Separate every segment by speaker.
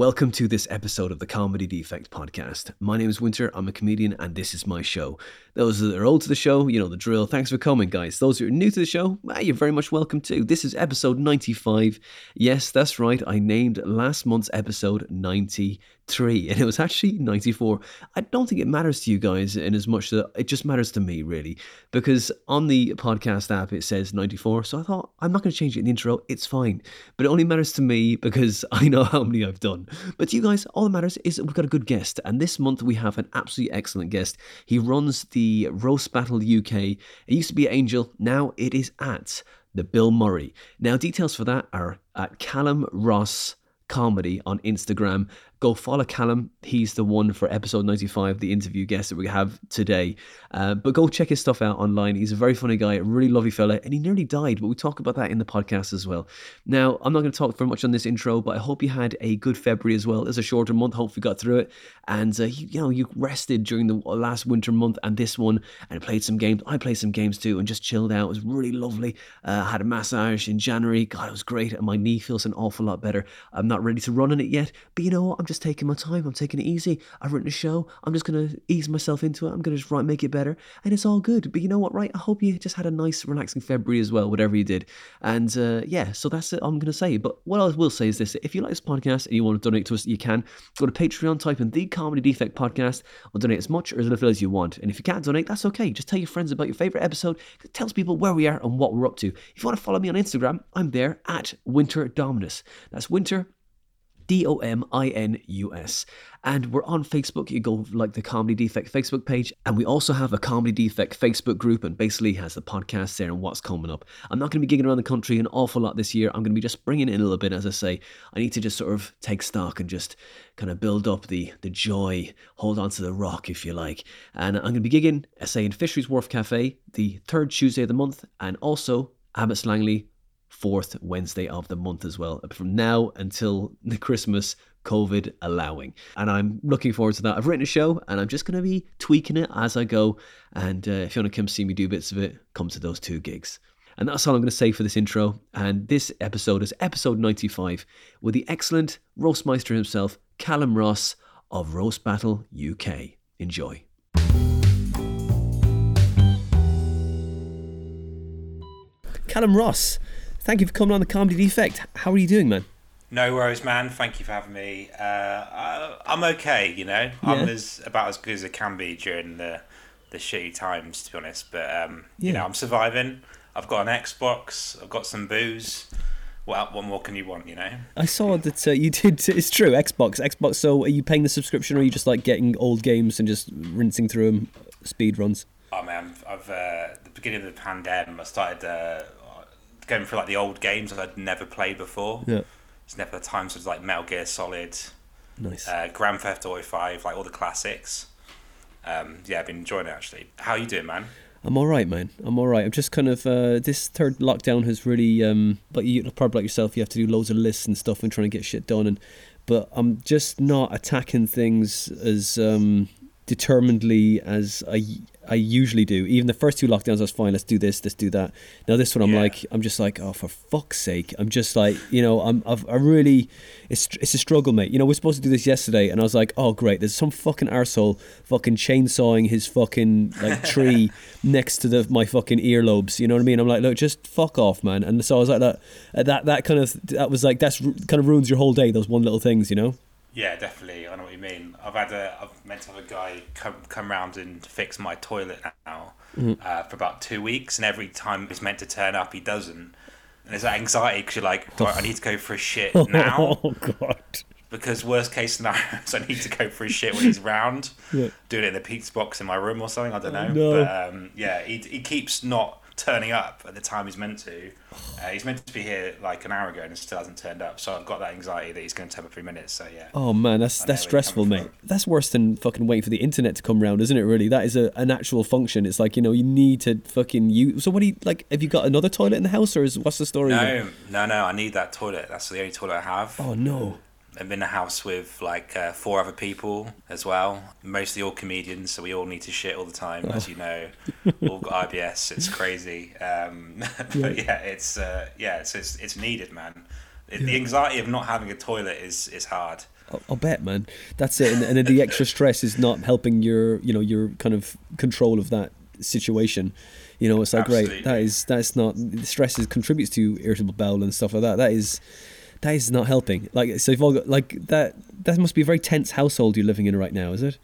Speaker 1: Welcome to this episode of the Comedy Defect podcast. My name is Winter, I'm a comedian, and this is my show. Those that are old to the show, you know the drill. Thanks for coming, guys. Those who are new to the show, well, you're very much welcome too. This is episode 95. Yes, that's right, I named last month's episode 93, and it was actually 94. I don't think it matters to you guys in as much that it just matters to me, really, because on the podcast app it says 94, so I thought I'm not going to change it in the intro, it's fine. But it only matters to me because I know how many I've done. But to you guys, all that matters is we've got a good guest, and this month we have an absolutely excellent guest. He runs the Roast Battle UK. It used to be Angel, now it is at the Bill Murray. Now, details for that are at Calum Ross Comedy on Instagram. Go follow Calum. He's the one for episode 95, the interview guest that we have today. Uh, but go check his stuff out online. He's a very funny guy, a really lovely fella, and he nearly died, but we talk about that in the podcast as well. Now, I'm not going to talk very much on this intro, but I hope you had a good February as well. It's a shorter month. Hope you got through it. And, uh, you, you know, you rested during the last winter month and this one and played some games. I played some games too and just chilled out. It was really lovely. Uh, had a massage in January. God, it was great. And my knee feels an awful lot better. I'm not ready to run in it yet, but you know what? I'm just taking my time. I'm taking it easy. I've written a show. I'm just going to ease myself into it. I'm going to just write, make it better. And it's all good. But you know what, right? I hope you just had a nice, relaxing February as well, whatever you did. And uh, yeah, so that's it I'm going to say. But what I will say is this if you like this podcast and you want to donate to us, you can. Go to Patreon, type in the Comedy Defect Podcast, or donate as much or as little as you want. And if you can't donate, that's okay. Just tell your friends about your favorite episode. It tells people where we are and what we're up to. If you want to follow me on Instagram, I'm there at Winter Dominus. That's Winter D O M I N U S. And we're on Facebook. You go like the Comedy Defect Facebook page. And we also have a Comedy Defect Facebook group and basically has the podcast there and what's coming up. I'm not going to be gigging around the country an awful lot this year. I'm going to be just bringing in a little bit. As I say, I need to just sort of take stock and just kind of build up the, the joy, hold on to the rock, if you like. And I'm going to be gigging, I say, in Fisheries Wharf Cafe the third Tuesday of the month and also Abbots Langley fourth Wednesday of the month as well, from now until the Christmas, COVID allowing. And I'm looking forward to that. I've written a show and I'm just going to be tweaking it as I go. And uh, if you want to come see me do bits of it, come to those two gigs. And that's all I'm going to say for this intro. And this episode is episode 95 with the excellent Roastmeister himself, Calum Ross of Roast Battle UK. Enjoy. Calum Ross, thank you for coming on the Comedy Defect. How are you doing, man?
Speaker 2: No worries, man. Thank you for having me. Uh, I, I'm okay, you know. I'm as about as good as it can be during the the shitty times, to be honest. But um, you know, I'm surviving. I've got an Xbox. I've got some booze. Well, what more can you want, you know?
Speaker 1: I saw that uh, you did. It's true, Xbox. Xbox. So, are you paying the subscription, or are you just like getting old games and just rinsing through them, speed runs?
Speaker 2: Oh man, I've uh, the beginning of the pandemic. I started uh, going through like the old games that I'd never played before.
Speaker 1: Yeah,
Speaker 2: It's never the time, so it's like Metal Gear Solid,
Speaker 1: nice.
Speaker 2: uh, Grand Theft Auto Five, like all the classics. Um, yeah, I've been enjoying it actually. How you doing, man?
Speaker 1: I'm all right, man. I'm all right. I'm just kind of uh, this third lockdown has really, um, but you probably like yourself, you have to do loads of lists and stuff and trying to get shit done. And but I'm just not attacking things as um, determinedly as I I usually do. Even the first two lockdowns, I was fine. Let's do this. Let's do that. Now this one, I'm
Speaker 2: Yeah.
Speaker 1: like, I'm just like, oh, for fuck's sake! I'm just like, you know, I'm I've, I really, it's it's a struggle, mate. You know, we're supposed to do this yesterday, and I was like, oh great, there's some fucking arsehole fucking chainsawing his fucking like tree next to the my fucking earlobes. You know what I mean? I'm like, look, just fuck off, man. And so I was like that, that that kind of that was like that's kind of ruins your whole day. Those one little things, you know.
Speaker 2: Yeah, definitely. I know mean. I've had a, I've meant to have a guy come come round and fix my toilet now uh, for about two weeks, and every time he's meant to turn up, he doesn't. And it's that anxiety because you're like, right, I need to go for a shit now
Speaker 1: Oh god.
Speaker 2: because worst case scenario I need to go for a shit when he's round,
Speaker 1: Yeah.
Speaker 2: doing it in the pizza box in my room or something. I don't know.
Speaker 1: no.
Speaker 2: But um, yeah, he he keeps not turning up at the time he's meant to. Uh, he's meant to be here like an hour ago and still hasn't turned up. So I've got that anxiety that he's going to turn up every minutes. So yeah.
Speaker 1: Oh man, that's that's stressful, mate. That's worse than fucking waiting for the internet to come round, isn't it? Really, that is a, an actual function. It's like you know you need to fucking use. So what do you like? Have you got another toilet in the house, or is what's the story?
Speaker 2: No, no, no. I need that toilet. That's the only toilet I have.
Speaker 1: Oh no.
Speaker 2: I'm in a house with like uh, four other people as well. Mostly all comedians, so we all need to shit all the time, as you know. all got IBS. It's crazy. Um, but yeah, it's uh, yeah, it's, it's it's needed, man. It, The anxiety of not having a toilet is is hard.
Speaker 1: I'll, bet, man. That's it. And, and then the extra stress is not helping your, you know, your kind of control of that situation. You know, it's like
Speaker 2: Absolutely.
Speaker 1: right. That is that's not the stress is contributes to irritable bowel and stuff like that. That is that is not helping. Like so, you've all got like that. That must be a very tense household you're living in right now, is it?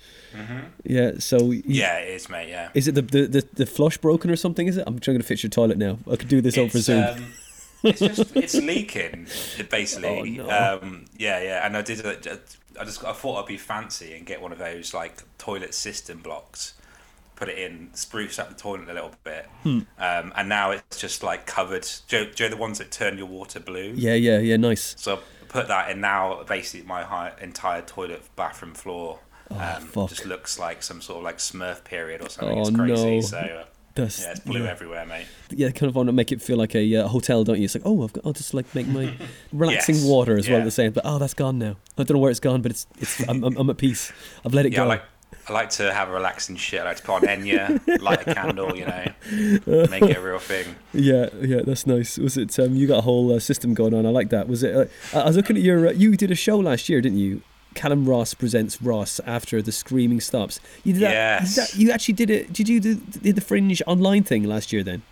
Speaker 1: Yeah. So you-
Speaker 2: Yeah, it is, mate. Yeah.
Speaker 1: Is it the, the the the flush broken or something? Is it? I'm trying to fix your toilet now. I could do this over
Speaker 2: It's,
Speaker 1: Zoom.
Speaker 2: um, it's just it's leaking basically.
Speaker 1: Oh, no.
Speaker 2: um, yeah, yeah. And I did. a- I just I thought I'd be fancy and get one of those like toilet system blocks, put it in, spruce up the toilet a little bit,
Speaker 1: Hmm.
Speaker 2: um, and now it's just like covered. Do do you know the ones that turn your water blue?
Speaker 1: yeah, yeah, yeah. Nice.
Speaker 2: So I put that in now. Basically, my entire toilet bathroom floor um,
Speaker 1: Oh, fuck.
Speaker 2: just looks like some sort of like Smurf period or something.
Speaker 1: Oh,
Speaker 2: it's crazy.
Speaker 1: no.
Speaker 2: So uh,
Speaker 1: That's
Speaker 2: yeah, it's blue
Speaker 1: yeah.
Speaker 2: everywhere, mate.
Speaker 1: yeah, kind of want to make it feel like a uh, hotel, don't you? It's like, oh, I've got, I'll just like make my relaxing
Speaker 2: Yes,
Speaker 1: water as well
Speaker 2: yeah.
Speaker 1: at the same. But oh, that's gone now. I don't know where it's gone, but it's it's I'm, I'm, I'm at peace. I've let it
Speaker 2: Yeah,
Speaker 1: go.
Speaker 2: like I like to have a relaxing shit. I like to put on Enya, light a candle, you know, make it a real thing.
Speaker 1: Yeah, yeah, that's nice. Was it? Um, you got a whole uh, system going on. I like that. Was it? Uh, I was looking at your. Uh, you did a show last year, didn't you? Calum Ross presents Ross after the screaming stops. You did that.
Speaker 2: Yes.
Speaker 1: Did that you actually did it? Did you do did the Fringe online thing last year? Then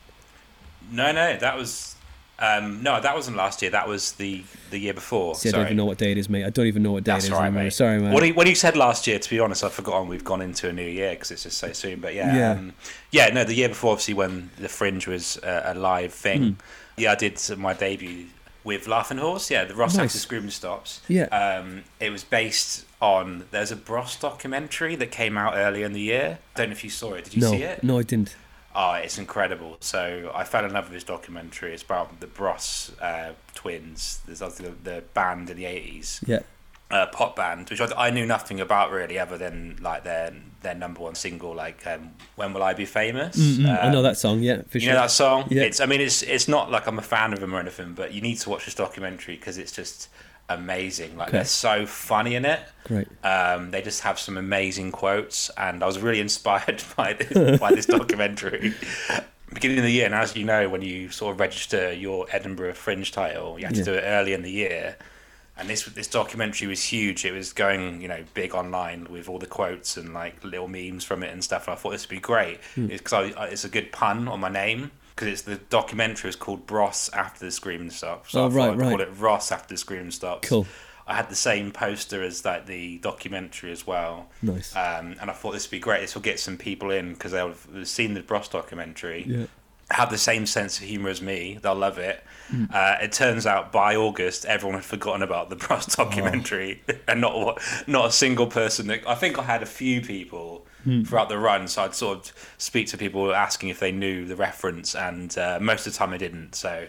Speaker 2: No, no, that was um, no, that wasn't last year. That was the the year before.
Speaker 1: See, I
Speaker 2: Sorry.
Speaker 1: don't even know what day it is, mate. I don't even know what day
Speaker 2: That's
Speaker 1: it is.
Speaker 2: right,
Speaker 1: anymore.
Speaker 2: mate.
Speaker 1: Sorry, man.
Speaker 2: What, what you said last year, to be honest, I've forgotten. We've gone into a new year because it's just so soon. But yeah,
Speaker 1: Yeah.
Speaker 2: Um, yeah, no, the year before, obviously, when the Fringe was uh, a live thing.
Speaker 1: Hmm.
Speaker 2: Yeah, I did my debut with Laughing Horse. Yeah, the Ross
Speaker 1: Nice.
Speaker 2: Screaming Stops.
Speaker 1: Yeah.
Speaker 2: Um, it was based on there's a Bros documentary that came out earlier in the year. I Don't know if you saw it. Did you
Speaker 1: no,
Speaker 2: see it?
Speaker 1: no, I didn't.
Speaker 2: Oh, it's incredible. So I fell in love with this documentary. It's about the Bros uh, twins. There's the, the band in the eighties,
Speaker 1: Yeah,
Speaker 2: uh, pop band, which I, I knew nothing about really, other than like their their number one single, like um, "When Will I Be Famous."
Speaker 1: Mm, I know
Speaker 2: Um,
Speaker 1: that song. Yeah, for
Speaker 2: You know that song?
Speaker 1: Yeah.
Speaker 2: It's. I mean, it's. It's not like I'm a fan of them or anything, but you need to watch this documentary because it's just amazing. Like
Speaker 1: Okay.
Speaker 2: they're so funny in it.
Speaker 1: Great.
Speaker 2: Um, they just have some amazing quotes, and I was really inspired by this, by this documentary. Beginning of the year, and as you know, when you sort of register your Edinburgh Fringe title, you have
Speaker 1: Yeah.
Speaker 2: to do it early in the year. And this this documentary was huge. It was going, you know, big online with all the quotes and like little memes from it and stuff. And I thought this would be great
Speaker 1: Hmm.
Speaker 2: because I, I, it's a good pun on my name because it's the documentary is called Bros After the Screaming Stops. So
Speaker 1: Oh,
Speaker 2: I thought
Speaker 1: right,
Speaker 2: I'd
Speaker 1: right.
Speaker 2: call it Ross After the Screaming Stops.
Speaker 1: Cool.
Speaker 2: I had the same poster as like the documentary as well.
Speaker 1: Nice.
Speaker 2: Um, and I thought this would be great. This will get some people in because they'll have seen the Bros documentary,
Speaker 1: Yeah.
Speaker 2: have the same sense of humor as me. They'll love it.
Speaker 1: Hmm.
Speaker 2: Uh, it turns out by August, everyone had forgotten about the Bros documentary, and not not a single person. That, I think I had a few people
Speaker 1: Hmm.
Speaker 2: throughout the run, so I'd sort of speak to people asking if they knew the reference, and uh, most of the time I didn't. So.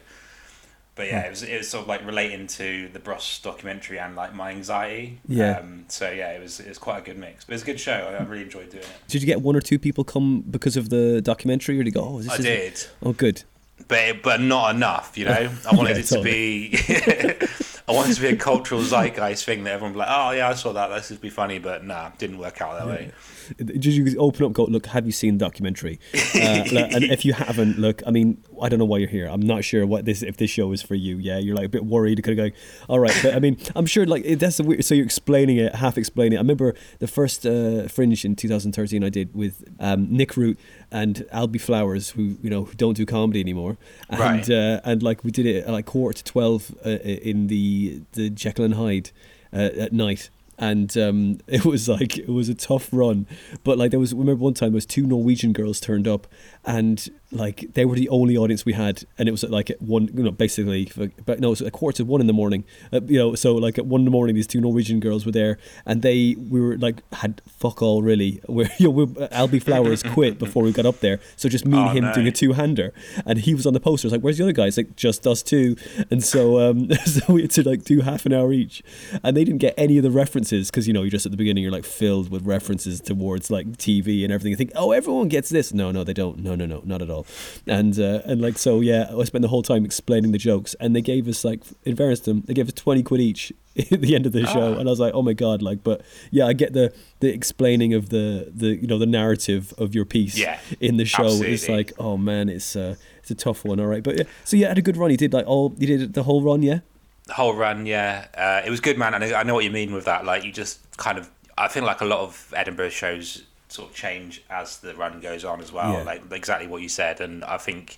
Speaker 2: But yeah, it was it was sort of like relating to the Bros documentary and like my anxiety.
Speaker 1: Yeah.
Speaker 2: Um, so yeah, it was it was quite a good mix. But it was a good show. I, I really enjoyed doing it.
Speaker 1: Did you get one or two people come because of the documentary, or did you go? Oh, this
Speaker 2: I
Speaker 1: is
Speaker 2: did,
Speaker 1: Oh, good.
Speaker 2: but but not enough. You know, I wanted
Speaker 1: Yeah,
Speaker 2: it to be. I wanted it to be a cultural zeitgeist thing that everyone would be like, oh yeah, I saw that. This would be funny, but nah, didn't work out that way.
Speaker 1: Did you open up? Go look. Have you seen the documentary? Uh, and if you haven't, look. I mean, I don't know why you're here. I'm not sure what this if this show is for you. Yeah, you're like a bit worried. Kind of going, all right. But I mean, I'm sure like that's weird. So you're explaining it, half explaining. it. I remember the first uh, Fringe in 2013 I did with um, Nick Root and Albie Flowers, who you know who don't do comedy anymore, and
Speaker 2: Right.
Speaker 1: uh, and like we did it at like quarter to twelve uh, in the the Jekyll and Hyde uh, at night and um, it was like it was a tough run. But like there was remember one time there was two norwegian girls turned up and like they were the only audience we had and it was at like at one you know basically but no it was a quarter to one in the morning. Uh, you know so like at one in the morning these two norwegian girls were there and they we were like had fuck all really. Where you know we, albie flowers quit before we got up there so just me and
Speaker 2: Oh,
Speaker 1: him
Speaker 2: no.
Speaker 1: doing a two-hander and he was on the poster. I was like where's the other guys? Like just us two. And so um so we had to like do half an hour each and they didn't get any of the references because you know you're just at the beginning you're like filled with references towards like TV and everything. You think oh everyone gets this. No no they don't. No no no not at all and uh, and like so yeah I spent the whole time explaining the jokes and they gave us like in fairness to them they gave us 20 quid each at the end of the show
Speaker 2: Ah.
Speaker 1: and I was like oh my god like but yeah I get the the explaining of the the you know the narrative of your piece
Speaker 2: Yeah,
Speaker 1: in the show it's like oh man it's uh it's a tough one all right but yeah so yeah had a good run you did like all you did the whole run yeah
Speaker 2: The whole run, yeah, uh, it was good, man. And I I know what you mean with that. Like you just kind of, I feel like a lot of Edinburgh shows sort of change as the run goes on as well.
Speaker 1: Yeah.
Speaker 2: Like exactly what you said, and I think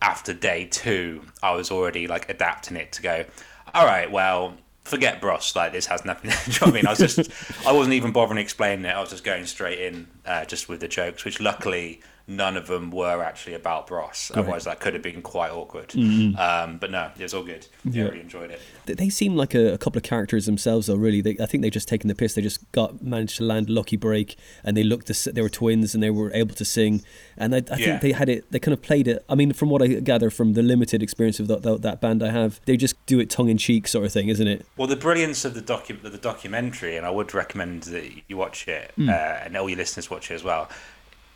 Speaker 2: after day two, I was already like adapting it to go. All right, well, forget Bros. Like this has nothing. do you know what I mean? I was just, I wasn't even bothering explaining it. I was just going straight in, uh, just with the jokes, which luckily none of them were actually about Bros. Otherwise, that could have been quite awkward. Um, but no, it was all good. Yeah,
Speaker 1: Yeah.
Speaker 2: really enjoyed it.
Speaker 1: They- seem like a, a couple of characters themselves, though. Really, they, I think they've just taken the piss. They just got managed to land lucky break, and they looked. To, they were twins, and they were able to sing. And I, I
Speaker 2: Yeah.
Speaker 1: think they had it. They kind of played it. I mean, from what I gather from the limited experience of that, that, that band I have, they just do it tongue in cheek, sort of thing, isn't it?
Speaker 2: Well, the brilliance of the docu- the documentary, and I would recommend that you watch it,
Speaker 1: Hmm.
Speaker 2: uh, and all your listeners watch it as well.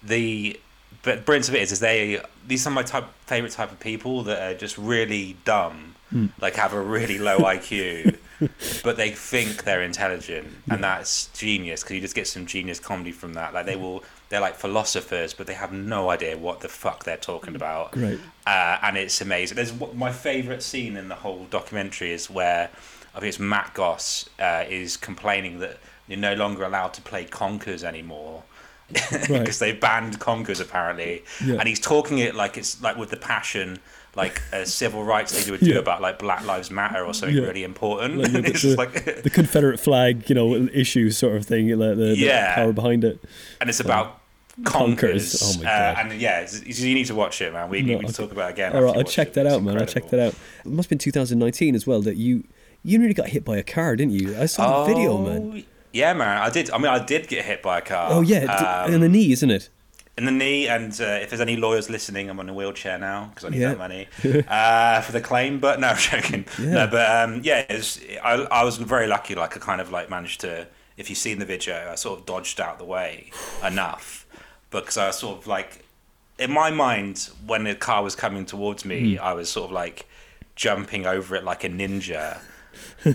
Speaker 2: The but brilliance of it is, is they these are my type favorite type of people that are just really dumb,
Speaker 1: Hmm.
Speaker 2: like have a really low IQ, but they think they're intelligent, and that's genius because you just get some genius comedy from that. Like they will, they're like philosophers, but they have no idea what the fuck they're talking about
Speaker 1: Great.
Speaker 2: uh, and it's amazing. There's my favourite scene in the whole documentary is where I think it's Matt Goss uh, is complaining that you're no longer allowed to play conkers anymore because
Speaker 1: Right.
Speaker 2: they banned conkers apparently,
Speaker 1: Yeah.
Speaker 2: and he's talking it like it's like with the passion. Like a civil rights leader would do
Speaker 1: Yeah.
Speaker 2: about like Black Lives Matter or something
Speaker 1: Yeah.
Speaker 2: really important.
Speaker 1: Like the,
Speaker 2: it's
Speaker 1: the-
Speaker 2: like,
Speaker 1: the Confederate flag, you know, issue sort of thing. Like the, the
Speaker 2: Yeah.
Speaker 1: power behind it.
Speaker 2: and it's about
Speaker 1: Conkers. Oh my
Speaker 2: uh, and yeah, you need to watch it, man. We
Speaker 1: No,
Speaker 2: need to talk about it again.
Speaker 1: All right, I'll check
Speaker 2: it.
Speaker 1: that
Speaker 2: It's
Speaker 1: out, man. I'll check that out. It must have been 2019 as well that you you nearly got hit by a car, didn't you? I saw the video, man.
Speaker 2: Yeah, man. I did. I mean, I did get hit by a car.
Speaker 1: Oh yeah,
Speaker 2: um,
Speaker 1: in the knee, isn't it?
Speaker 2: in the knee. And uh, if there's any lawyers listening, I'm on a wheelchair now because I need
Speaker 1: Yeah.
Speaker 2: that money uh, for the claim. But no, I'm joking.
Speaker 1: Yeah.
Speaker 2: No, but um, yeah, it's, I, I was very lucky. Like I kind of like managed to. If you've seen the video, I sort of dodged out the way enough because I was sort of like in my mind when the car was coming towards me, I was sort of like jumping over it like a ninja.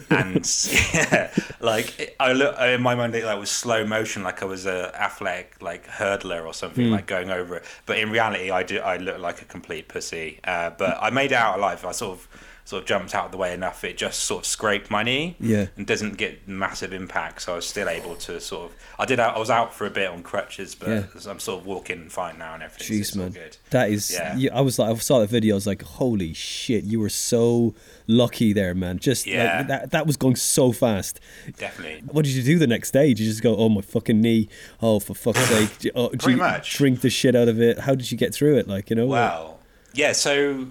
Speaker 2: And yeah, like I look in my mind, it like was slow motion, like I was a athletic like hurdler or something,
Speaker 1: Hmm.
Speaker 2: like going over it. But in reality, I do I look like a complete pussy. Uh, but I made it out alive. I sort of sort of jumped out of the way enough. It just sort of scraped my knee.
Speaker 1: Yeah.
Speaker 2: and doesn't get massive impact. So I was still able to sort of. I did. I was out for a bit on crutches, but
Speaker 1: Yeah.
Speaker 2: I'm sort of walking fine now and everything.
Speaker 1: Jeez,
Speaker 2: all
Speaker 1: man,
Speaker 2: good.
Speaker 1: that is.
Speaker 2: Yeah.
Speaker 1: Yeah. I was like, I saw that video. I was like, holy shit, you were so lucky there, man. Just
Speaker 2: Yeah.
Speaker 1: like, that. That was going so fast.
Speaker 2: Definitely.
Speaker 1: What did you do the next day? Did you just go, oh my fucking knee? Oh for fuck's sake! Oh,
Speaker 2: Pretty
Speaker 1: you
Speaker 2: much.
Speaker 1: Drink the shit out of it. How did you get through it? Like you know?
Speaker 2: Wow. Yeah, so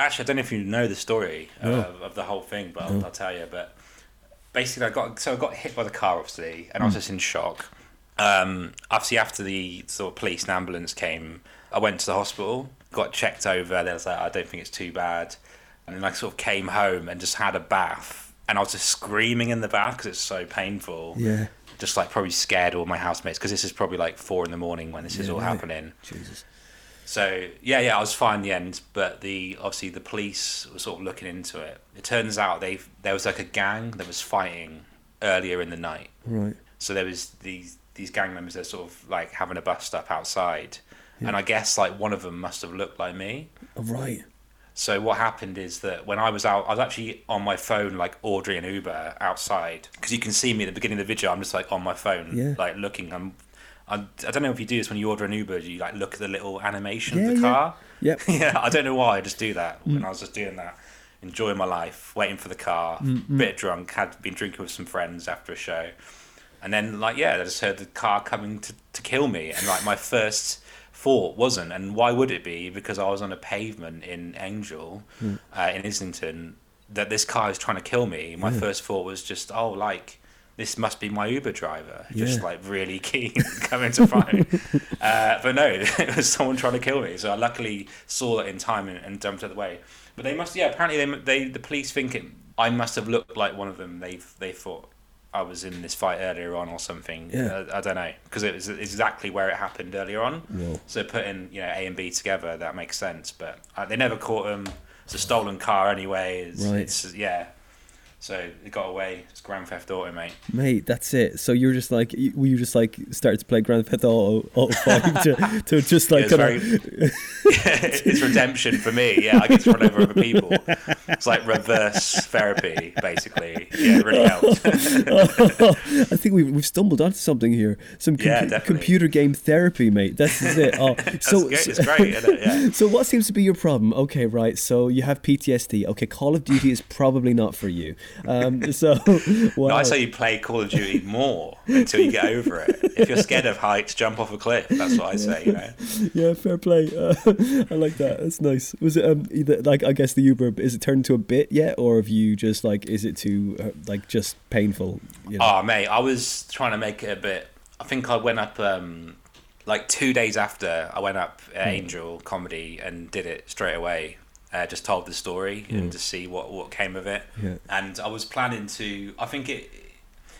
Speaker 2: actually, I don't know if you know the story
Speaker 1: No.
Speaker 2: of, of the whole thing, but I'll, I'll tell you. But basically, I got so I got hit by the car, obviously, and I was just in shock. Um, obviously, after the sort of police and ambulance came, I went to the hospital, got checked over. They was like, I don't think it's too bad, and then I sort of came home and just had a bath, and I was just screaming in the bath because it's so painful.
Speaker 1: Yeah.
Speaker 2: Just like probably scared all my housemates because this is probably like four in the morning when this is
Speaker 1: Yeah,
Speaker 2: all
Speaker 1: right.
Speaker 2: happening.
Speaker 1: Jesus.
Speaker 2: So yeah, yeah, I was fine in the end, but the obviously the police were sort of looking into it. It turns out they there was like a gang that was fighting earlier in the night.
Speaker 1: Right.
Speaker 2: So there was these these gang members that sort of like having a bust up outside, and I guess like one of them must have looked like me.
Speaker 1: Oh, right.
Speaker 2: So what happened is that when I was out, I was actually on my phone like ordering an Uber outside because you can see me at the beginning of the video. I'm just like on my phone,
Speaker 1: Yeah.
Speaker 2: like looking. I'm, I, I don't know if you do this when you order an Uber. Do you like look at the little animation
Speaker 1: Yeah,
Speaker 2: of the
Speaker 1: yeah.
Speaker 2: car?
Speaker 1: Yep.
Speaker 2: yeah, I don't know why. I just do that when mm. I was just doing that, enjoying my life, waiting for the car, mm-hmm. bit drunk, had been drinking with some friends after a show, and then like yeah, I just heard the car coming to to kill me, and like my first thought wasn't, and why would it be? Because I was on a pavement in Angel, mm. uh, in Islington, that this car is trying to kill me. My first thought was just oh like. This must be my Uber driver, just
Speaker 1: Yeah.
Speaker 2: like really keen coming to find. Uh, but no, it was someone trying to kill me. So I luckily saw it in time and, and dumped it away. But they must, yeah. Apparently, they, they the police think it, I must have looked like one of them. They they thought I was in this fight earlier on or something.
Speaker 1: Yeah.
Speaker 2: Uh, I don't know because it was exactly where it happened earlier on.
Speaker 1: Whoa.
Speaker 2: So putting you know A and B together, that makes sense. But uh, they never caught him. It's a stolen car anyway. It's,
Speaker 1: Right.
Speaker 2: it's yeah. So it got away. It's Grand Theft Auto, mate.
Speaker 1: Mate, that's it. So you're just like, you- were you just like started to play Grand Theft Auto, Auto 5 to, to just like
Speaker 2: It's very. it's redemption for me. Yeah, I get to run over other people. It's like reverse therapy, basically. Yeah, it really helps.
Speaker 1: I think we've, we've stumbled onto something here. Some com-
Speaker 2: Yeah,
Speaker 1: computer game therapy, mate. This is it. Oh, so, so-
Speaker 2: It's great, isn't it? Yeah.
Speaker 1: so what seems to be your problem? Okay, right. So you have PTSD. Okay, Call of Duty is probably not for you. Um, so wow.
Speaker 2: No, I say you play Call of Duty more until you get over it. If you're scared of heights, jump off a cliff. That's what I say. You know.
Speaker 1: yeah, fair play. Uh, I like that. That's nice. Was it um either, like I guess the Uber is it turned into a bit yet, or have you just like is it too uh, like just painful? You know?
Speaker 2: Oh mate, I was trying to make it a bit. I think I went up um, like two days after I went up at Angel Comedy and did it straight away. Uh, just told the story and to see what what came of it.
Speaker 1: Yeah.
Speaker 2: And I was planning to. I think it.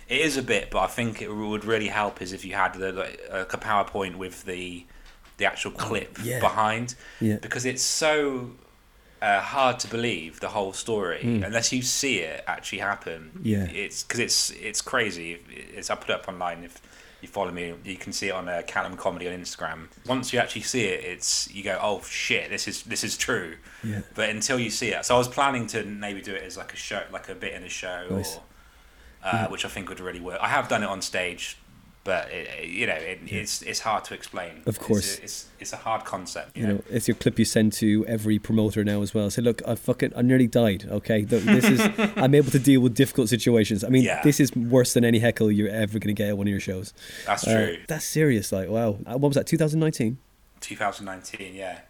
Speaker 2: It is a bit, but I think it would really help is if you had the, like, a PowerPoint with the the actual clip
Speaker 1: yeah.
Speaker 2: behind,
Speaker 1: Yeah.
Speaker 2: because it's so uh, hard to believe the whole story unless you see it actually happen.
Speaker 1: Yeah.
Speaker 2: it's because it's it's crazy. It's I put it up online if you follow me. You can see it on uh, Calum Comedy on Instagram. Once you actually see it, it's you go, oh shit, this is this is true.
Speaker 1: Yeah.
Speaker 2: But until you see it, so I was planning to maybe do it as like a show, like a bit in a show,
Speaker 1: Nice.
Speaker 2: or uh, which I think would really work. I have done it on stage. But it, you know, it, it's it's hard to explain.
Speaker 1: Of course.
Speaker 2: it's a, it's, it's a hard concept. You,
Speaker 1: you
Speaker 2: know,
Speaker 1: know, it's your clip you send to every promoter now as well. Say, look, I fucking, I nearly died. Okay, this is, I'm able to deal with difficult situations. I mean,
Speaker 2: Yeah.
Speaker 1: this is worse than any heckle you're ever going to get at one of your shows.
Speaker 2: that's
Speaker 1: Uh,
Speaker 2: true.
Speaker 1: that's serious. Like, wow. Uh, What was that? 2019.
Speaker 2: 2019, yeah.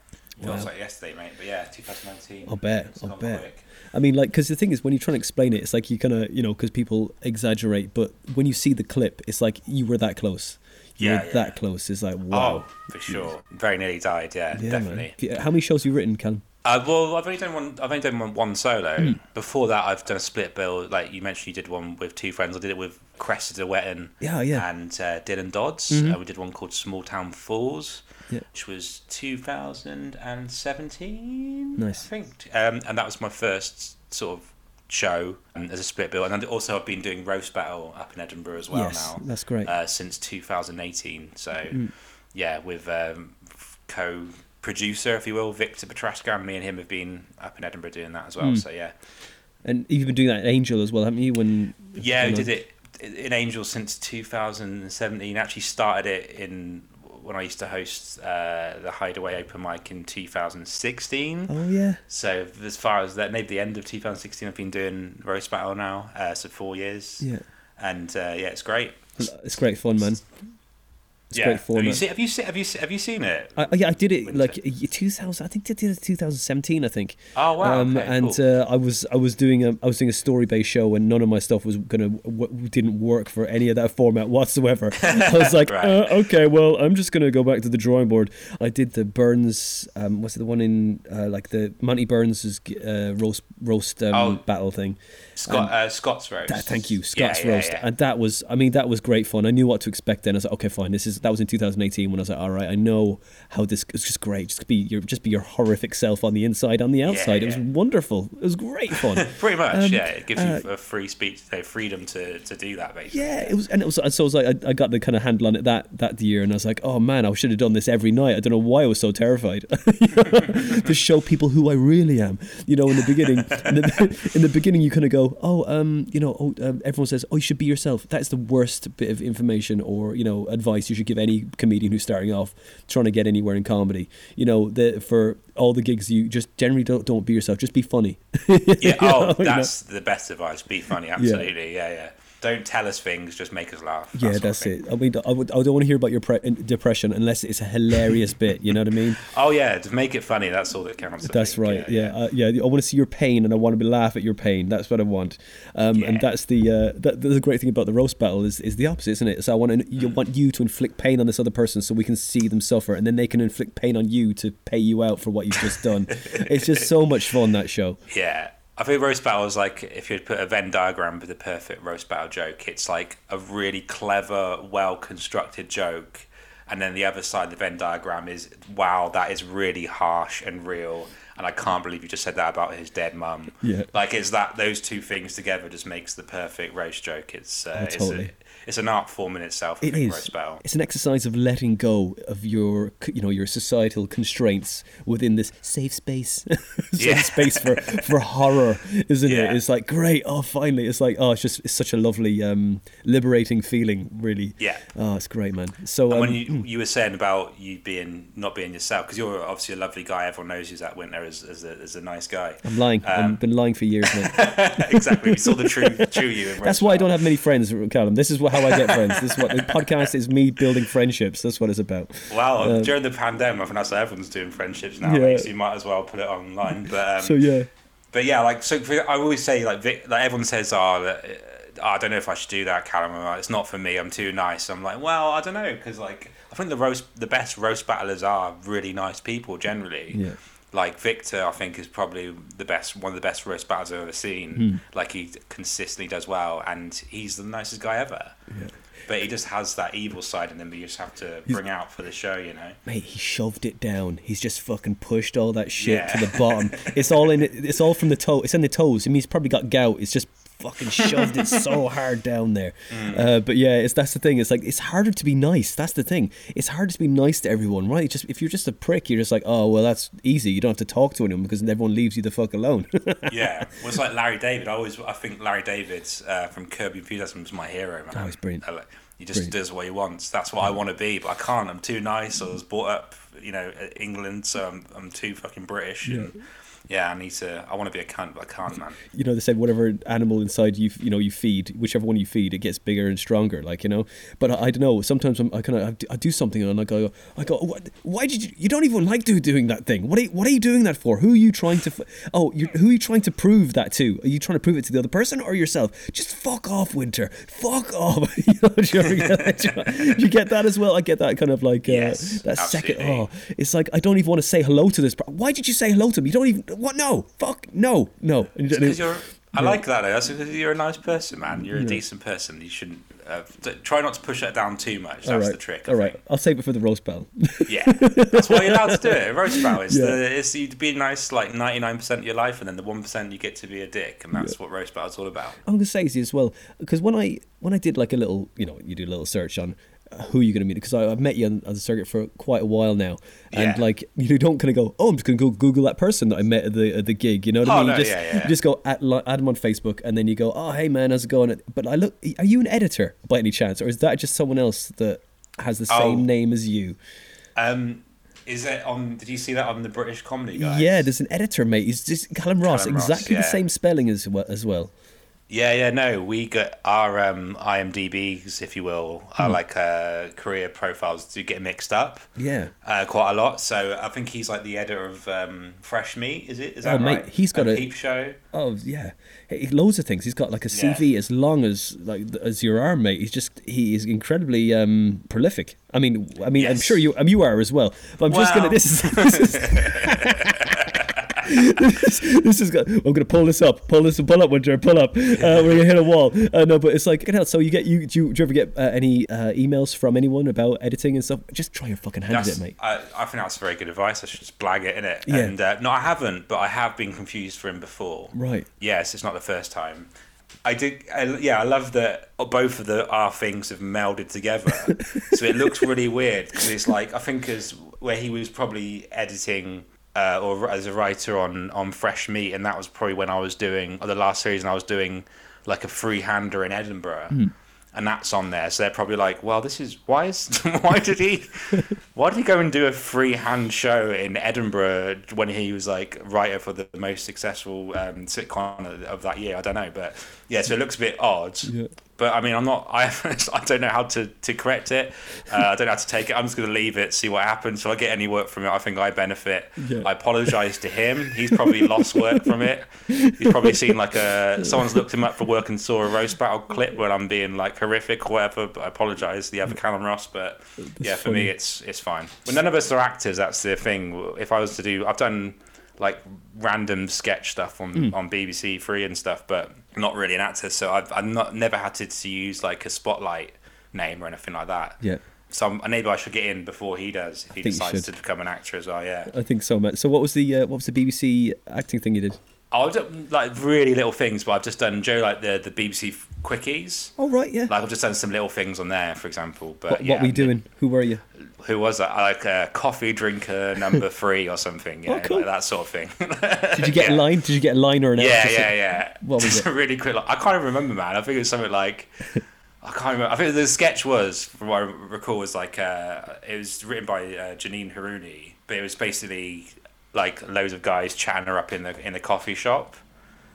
Speaker 2: Feels
Speaker 1: Wow.
Speaker 2: like yesterday, mate. But yeah, 2019.
Speaker 1: I'll bet. I'll bet.
Speaker 2: quick.
Speaker 1: I mean, like, because the thing is, when you try and explain it, it's like you kind of, you know, because people exaggerate, but when you see the clip, it's like you were that close. You
Speaker 2: Yeah,
Speaker 1: were
Speaker 2: yeah.
Speaker 1: that close. It's like, wow.
Speaker 2: Oh, for sure. Very nearly died. Yeah,
Speaker 1: Yeah,
Speaker 2: definitely.
Speaker 1: man. How many shows have you written, Calum?
Speaker 2: Uh, well, I've only done one. I've only done one, one solo.
Speaker 1: Hmm.
Speaker 2: Before that, I've done a split bill. Like you mentioned, you did one with two friends. I did it with Cressida Wetton
Speaker 1: Yeah, yeah. Mm-hmm.
Speaker 2: and uh, Dylan Dodds. Uh, we did one called Small Town Falls,
Speaker 1: Yeah.
Speaker 2: which was 2017.
Speaker 1: Nice.
Speaker 2: I think. Um, and that was my first sort of show um, as a split bill. And also, I've been doing roast battle up in Edinburgh as well
Speaker 1: yes,
Speaker 2: now.
Speaker 1: that's great.
Speaker 2: uh, since 2018. So, yeah, with um, co producer, if you will, Victor Patrascan, and me and him have been up in Edinburgh doing that as well. So, yeah.
Speaker 1: and you've been doing that at Angel as well, haven't you? When
Speaker 2: Yeah, we did it in Angel since 2017. Actually, started it in when I used to host uh, the Hideaway Open Mic in 2016.
Speaker 1: Oh yeah.
Speaker 2: So, as far as that, maybe the end of 2016, I've been doing Roast Battle now. Uh, so, four years.
Speaker 1: Yeah.
Speaker 2: And uh, yeah, it's great.
Speaker 1: It's great fun, man. It's
Speaker 2: yeah.
Speaker 1: great
Speaker 2: Have you, seen, have you seen? Have you seen? Have you seen it?
Speaker 1: I, yeah, I did it
Speaker 2: Winter.
Speaker 1: like 2000. I think I did it 2017. I think.
Speaker 2: Oh wow!
Speaker 1: Um,
Speaker 2: okay,
Speaker 1: and
Speaker 2: cool.
Speaker 1: uh, I was I was doing a I was doing a story based show and none of my stuff was gonna w- didn't work for any of that format whatsoever. I was like,
Speaker 2: Right.
Speaker 1: uh, okay, well I'm just gonna go back to the drawing board. I did the Burns, um, what's it, the one in uh, like the Monty Burns' uh, roast roast um,
Speaker 2: Oh.
Speaker 1: battle thing.
Speaker 2: Scott, uh, Scott's roast.
Speaker 1: That, thank you,
Speaker 2: Yeah,
Speaker 1: Scott's
Speaker 2: yeah,
Speaker 1: roast,
Speaker 2: yeah.
Speaker 1: and that was I mean that was great fun. I knew what to expect then. I was like, okay, fine. This is that was in 2018 when I was like, all right, I know how this. is just great. Just be your just be your horrific self on the inside, on the outside. It was wonderful. It was great fun.
Speaker 2: Pretty much,
Speaker 1: Um,
Speaker 2: yeah. It gives
Speaker 1: uh,
Speaker 2: you a free speech, freedom to, to do that, basically.
Speaker 1: Yeah, it was, and it was. and So I was like, I, I got the kind of handle on it that that year, and I was like, oh man, I should have done this every night. I don't know why I was so terrified to show people who I really am. You know, in the beginning, in the, in the beginning, you kind of go, oh, um, you know, oh, um, everyone says, oh, you should be yourself. That's the worst bit of information or you know advice you should give any comedian who's starting off trying to get anywhere in comedy. You know, the for all the gigs, you just generally don't don't be yourself. Just be funny.
Speaker 2: Yeah, oh,
Speaker 1: know, you know.
Speaker 2: that's the best advice. Be funny, absolutely. Yeah, yeah. Don't tell us things, just make us laugh.
Speaker 1: Yeah,
Speaker 2: that of
Speaker 1: that's it. I mean, I, would, I don't want to hear about your pre- depression unless it's a hilarious bit. You know what I mean?
Speaker 2: Oh, yeah, to make it funny, that's all that counts. I
Speaker 1: That's
Speaker 2: think.
Speaker 1: right. Yeah, uh, yeah. I want to see your pain, and I want to be laugh at your pain. That's what I want. Um, And that's the uh, that, the great thing about the roast battle is is the opposite, isn't it? So I want to, you want you to inflict pain on this other person, so we can see them suffer, and then they can inflict pain on you to pay you out for what you've just done. it's just so much fun that show.
Speaker 2: Yeah. I think roast battle is like if you'd put a Venn diagram with the perfect roast battle joke, it's like a really clever, well constructed joke. And then the other side of the Venn diagram is wow, that is really harsh and real. and I can't believe you just said that about his dead mum.
Speaker 1: Yeah.
Speaker 2: Like it's that those two things together just makes the perfect roast joke. It's uh,
Speaker 1: Oh, totally.
Speaker 2: it's, a, it's an art form in itself. I
Speaker 1: It
Speaker 2: think,
Speaker 1: is. It's an exercise of letting go of your, you know, your societal constraints within this safe space, safe
Speaker 2: Yeah.
Speaker 1: space for, for horror, isn't it? It's like great. Oh, finally, it's like oh, it's just it's such a lovely, um, liberating feeling. Really.
Speaker 2: Yeah.
Speaker 1: Oh, it's great, man. So
Speaker 2: And
Speaker 1: um,
Speaker 2: when you you were saying about you being not being yourself because you're obviously a lovely guy. Everyone knows you that Winter as, as, a, as a nice guy.
Speaker 1: I'm lying.
Speaker 2: Um,
Speaker 1: I've been lying for years now.
Speaker 2: exactly. We saw the true true you.
Speaker 1: That's why I don't have many friends, Calum. This is what, how I get friends. This is what the podcast is. Me building friendships. That's what it's about.
Speaker 2: Wow, during the pandemic, I think that's what everyone's doing friendships now.
Speaker 1: Yeah.
Speaker 2: So you might as well put it online. But um,
Speaker 1: So yeah.
Speaker 2: but yeah, like so. For, I always say like Vic, like everyone says, oh, that, uh, I don't know if I should do that, Calum. Like, it's not for me. I'm too nice. I'm like, well, I don't know because like I think the roast the best roast battlers are really nice people generally.
Speaker 1: Yeah.
Speaker 2: Like Victor, I think is probably the best, one of the best roast battles I've ever seen.
Speaker 1: Hmm.
Speaker 2: Like he consistently does well, and he's the nicest guy ever. But he just has that evil side in him that you just have to bring out for the show, you know.
Speaker 1: Mate, he shoved it down. He's just fucking pushed all that shit
Speaker 2: Yeah.
Speaker 1: to the bottom. It's all in. It's all from the toe. It's in the toes. I mean, he's probably got gout. It's just fucking shoved it so hard down there. Uh, but yeah, it's that's the thing. It's like it's harder to be nice. That's the thing. It's harder to be nice to everyone, right? Just if you're just a prick, you're just like, oh well, that's easy. You don't have to talk to anyone because everyone leaves you the fuck alone.
Speaker 2: yeah, well, it's like Larry David. I always, I think Larry David uh, from Curb Your Enthusiasm is my hero, man.
Speaker 1: Oh, he's brilliant.
Speaker 2: I He just
Speaker 1: Brilliant.
Speaker 2: does what he wants. That's what I want to be, but I can't. I'm too nice. I was brought up, you know, England, so I'm, I'm too fucking British. And yeah, I need to. I want to be a cunt, but I can't, man.
Speaker 1: you know they said whatever animal inside you you know you feed whichever one you feed it gets bigger and stronger like you know? But i, I don't know sometimes I'm, i kind of I do something and i go i go what, why did you you don't even like do, doing that thing. What are, you, what are you doing that for? Who are you trying to oh who are you trying to prove that to? Are you trying to prove it to the other person or yourself? Just fuck off winter. Fuck off. You know do you, get that? You get that as well? I get that kind of like uh,
Speaker 2: Yes,
Speaker 1: that second oh it's like i don't even want to say hello to this why did you say hello to me? You don't even what no fuck no no
Speaker 2: Because you're. I like that. That's because you're a nice person, man. You're a decent person. You shouldn't uh, try not to push it down too much. That's
Speaker 1: right.
Speaker 2: the trick. I
Speaker 1: All right. I'll save it for the roast battle.
Speaker 2: Yeah, that's why you're allowed to do it. Roast battle is
Speaker 1: Yeah.
Speaker 2: the, it's you be nice like 99% of your life, and then the one percent you get to be a dick, and that's what roast battle's all about.
Speaker 1: I'm gonna say to you as well because when I when I did like a little, you know, you do a little search on who you're gonna meet because I've met you on, on the circuit for quite a while now, and
Speaker 2: Yeah.
Speaker 1: like you don't kind of go, oh, I'm just gonna go Google that person that I met at the at the gig. You know what I
Speaker 2: Oh,
Speaker 1: mean?
Speaker 2: no,
Speaker 1: you just
Speaker 2: yeah, yeah.
Speaker 1: you just go at, add them on Facebook, and then you go, oh, hey man, how's it going? But I look, are you an editor by any chance, or is that just someone else that has the
Speaker 2: Oh.
Speaker 1: same name as you?
Speaker 2: Um, is it on? Did you see that on the British Comedy Guide?
Speaker 1: Yeah, there's an editor, mate. He's just Calum Ross,
Speaker 2: Calum Ross,
Speaker 1: exactly the same spelling as well. As well.
Speaker 2: Yeah, yeah, no, we got our um, IMDb's, if you will, our
Speaker 1: Hmm.
Speaker 2: like uh, career profiles do get mixed up
Speaker 1: Yeah.
Speaker 2: uh, quite a lot. So I think he's like the editor of um, Fresh Meat. Is it? Is that
Speaker 1: Oh, mate,
Speaker 2: right?
Speaker 1: he's got
Speaker 2: And
Speaker 1: a-
Speaker 2: Peep Show.
Speaker 1: Oh yeah, He- loads of things. He's got like a CV as long as like as your arm, mate. He's just he is incredibly um, prolific. I mean, I mean, I'm sure you um, you are as well. But I'm just gonna this is this is. this, this is go- I'm gonna pull this up, pull this, pull up, Winter, pull up. Uh, we're gonna hit a wall. Uh, no, but it's like, you know, so you get you do you, do you ever get uh, any uh, emails from anyone about editing and stuff? Just try your fucking hand at it, mate.
Speaker 2: I, I think that's very good advice. I should just blag it in it.
Speaker 1: Yeah.
Speaker 2: And uh, no, I haven't, but I have been confused for him before.
Speaker 1: Right.
Speaker 2: Yes, it's not the first time. I did. I, yeah, I love that both of the our things have melded together, so it looks really weird because it's like I think as where he was probably editing. Uh, or as a writer on, on Fresh Meat, and that was probably when I was doing or the last season I was doing like a freehander in Edinburgh, and that's on there. So they're probably like, "Well, this is why is why did he why did he go and do a freehand show in Edinburgh when he was like writer for the most successful um, sitcom of, of that year? I don't know, but yeah, so it looks a bit odd.
Speaker 1: Yeah.
Speaker 2: But I mean, I'm not. I I don't know how to, to correct it. Uh, I don't know how to take it. I'm just going to leave it, see what happens. If I get any work from it, I think I benefit.
Speaker 1: Yeah.
Speaker 2: I apologise to him. He's probably lost work from it. He's probably seen like a someone's looked him up for work and saw a roast battle clip when I'm being like horrific or whatever. But I apologise. The other Calum Ross, but yeah, for
Speaker 1: funny.
Speaker 2: me, it's it's fine. Well, none of us are actors. That's the thing. If I was to do, I've done like random sketch stuff on
Speaker 1: Hmm.
Speaker 2: on BBC Three and stuff, but not really an actor. So I've I've not never had to, to use like a spotlight name or anything like that.
Speaker 1: Yeah.
Speaker 2: so I'm, maybe I should get in before he does if he decides to become an actor as well. Yeah.
Speaker 1: I think so, Matt. So what was the uh, what was the BBC acting thing you did?
Speaker 2: I've done like really little things, but I've just done Joe like the the BBC quickies.
Speaker 1: Oh right, yeah.
Speaker 2: Like I've just done some little things on there, for example. But
Speaker 1: what,
Speaker 2: yeah,
Speaker 1: what were you doing? Who were you?
Speaker 2: Who was that? Like a coffee drinker number three or something. Yeah,
Speaker 1: Oh, cool.
Speaker 2: like that sort of thing.
Speaker 1: Did you get a line? Did you get a line or an
Speaker 2: Yeah, yeah, yeah.
Speaker 1: What was
Speaker 2: Just
Speaker 1: it?
Speaker 2: a really quick. Like, I can't even remember, man. I think it was something like. I can't remember. I think the sketch was, from what I recall, was like uh, it was written by uh, Janine Harouni, but it was basically like loads of guys chatting her up in the in the coffee shop.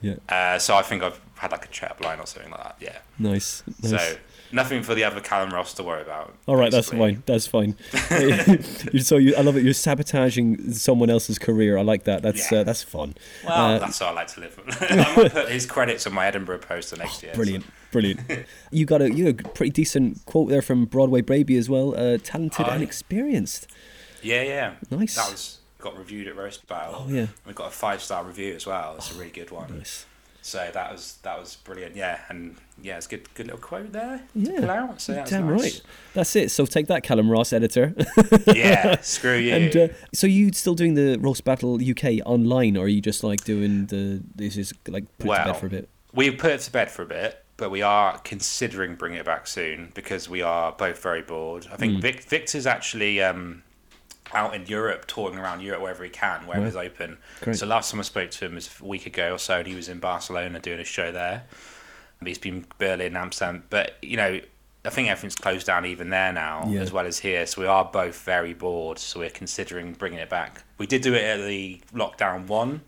Speaker 1: Yeah.
Speaker 2: Uh, so I think I've had like a chat up line or something like that. Yeah.
Speaker 1: Nice. nice.
Speaker 2: So nothing for the other Calum Ross to worry about.
Speaker 1: All right, that's fine. That's fine. So you, I love it. You're sabotaging someone else's career. I like that. That's
Speaker 2: Yeah.
Speaker 1: uh, that's fun.
Speaker 2: Well,
Speaker 1: Uh,
Speaker 2: that's how I like to live. I'm gonna put his credits on my Edinburgh poster next year. so-
Speaker 1: Brilliant, brilliant. you got a you got a pretty decent quote there from Broadway Baby as well. Uh, talented
Speaker 2: Aye.
Speaker 1: and experienced.
Speaker 2: Yeah, yeah.
Speaker 1: Nice.
Speaker 2: That was got reviewed at Roast Battle.
Speaker 1: Oh, yeah.
Speaker 2: We got a five star review as well. It's a really good one.
Speaker 1: Nice.
Speaker 2: So that was that was brilliant. Yeah, and yeah, it's good good little quote there.
Speaker 1: Yeah.
Speaker 2: To pull out. So that's
Speaker 1: Damn
Speaker 2: nice.
Speaker 1: right. That's it. So take that, Calum Ross, editor.
Speaker 2: Yeah. Screw you.
Speaker 1: and uh, so you still doing the roast battle UK online, or are you just like doing the this is like put it to bed for a bit?
Speaker 2: we put it to bed for a bit, but we are considering bringing it back soon because we are both very bored. I think
Speaker 1: Hmm.
Speaker 2: Vic, Victor's actually um, out in Europe, touring around Europe wherever he can, wherever's open.
Speaker 1: Great.
Speaker 2: So last time I spoke to him was a week ago or so, and he was in Barcelona doing a show there. He's been Berlin, Amsterdam, but you know. I think everything's closed down even there now,
Speaker 1: Yeah.
Speaker 2: as well as here. So we are both very bored. So we're considering bringing it back. We did do it at the lockdown one.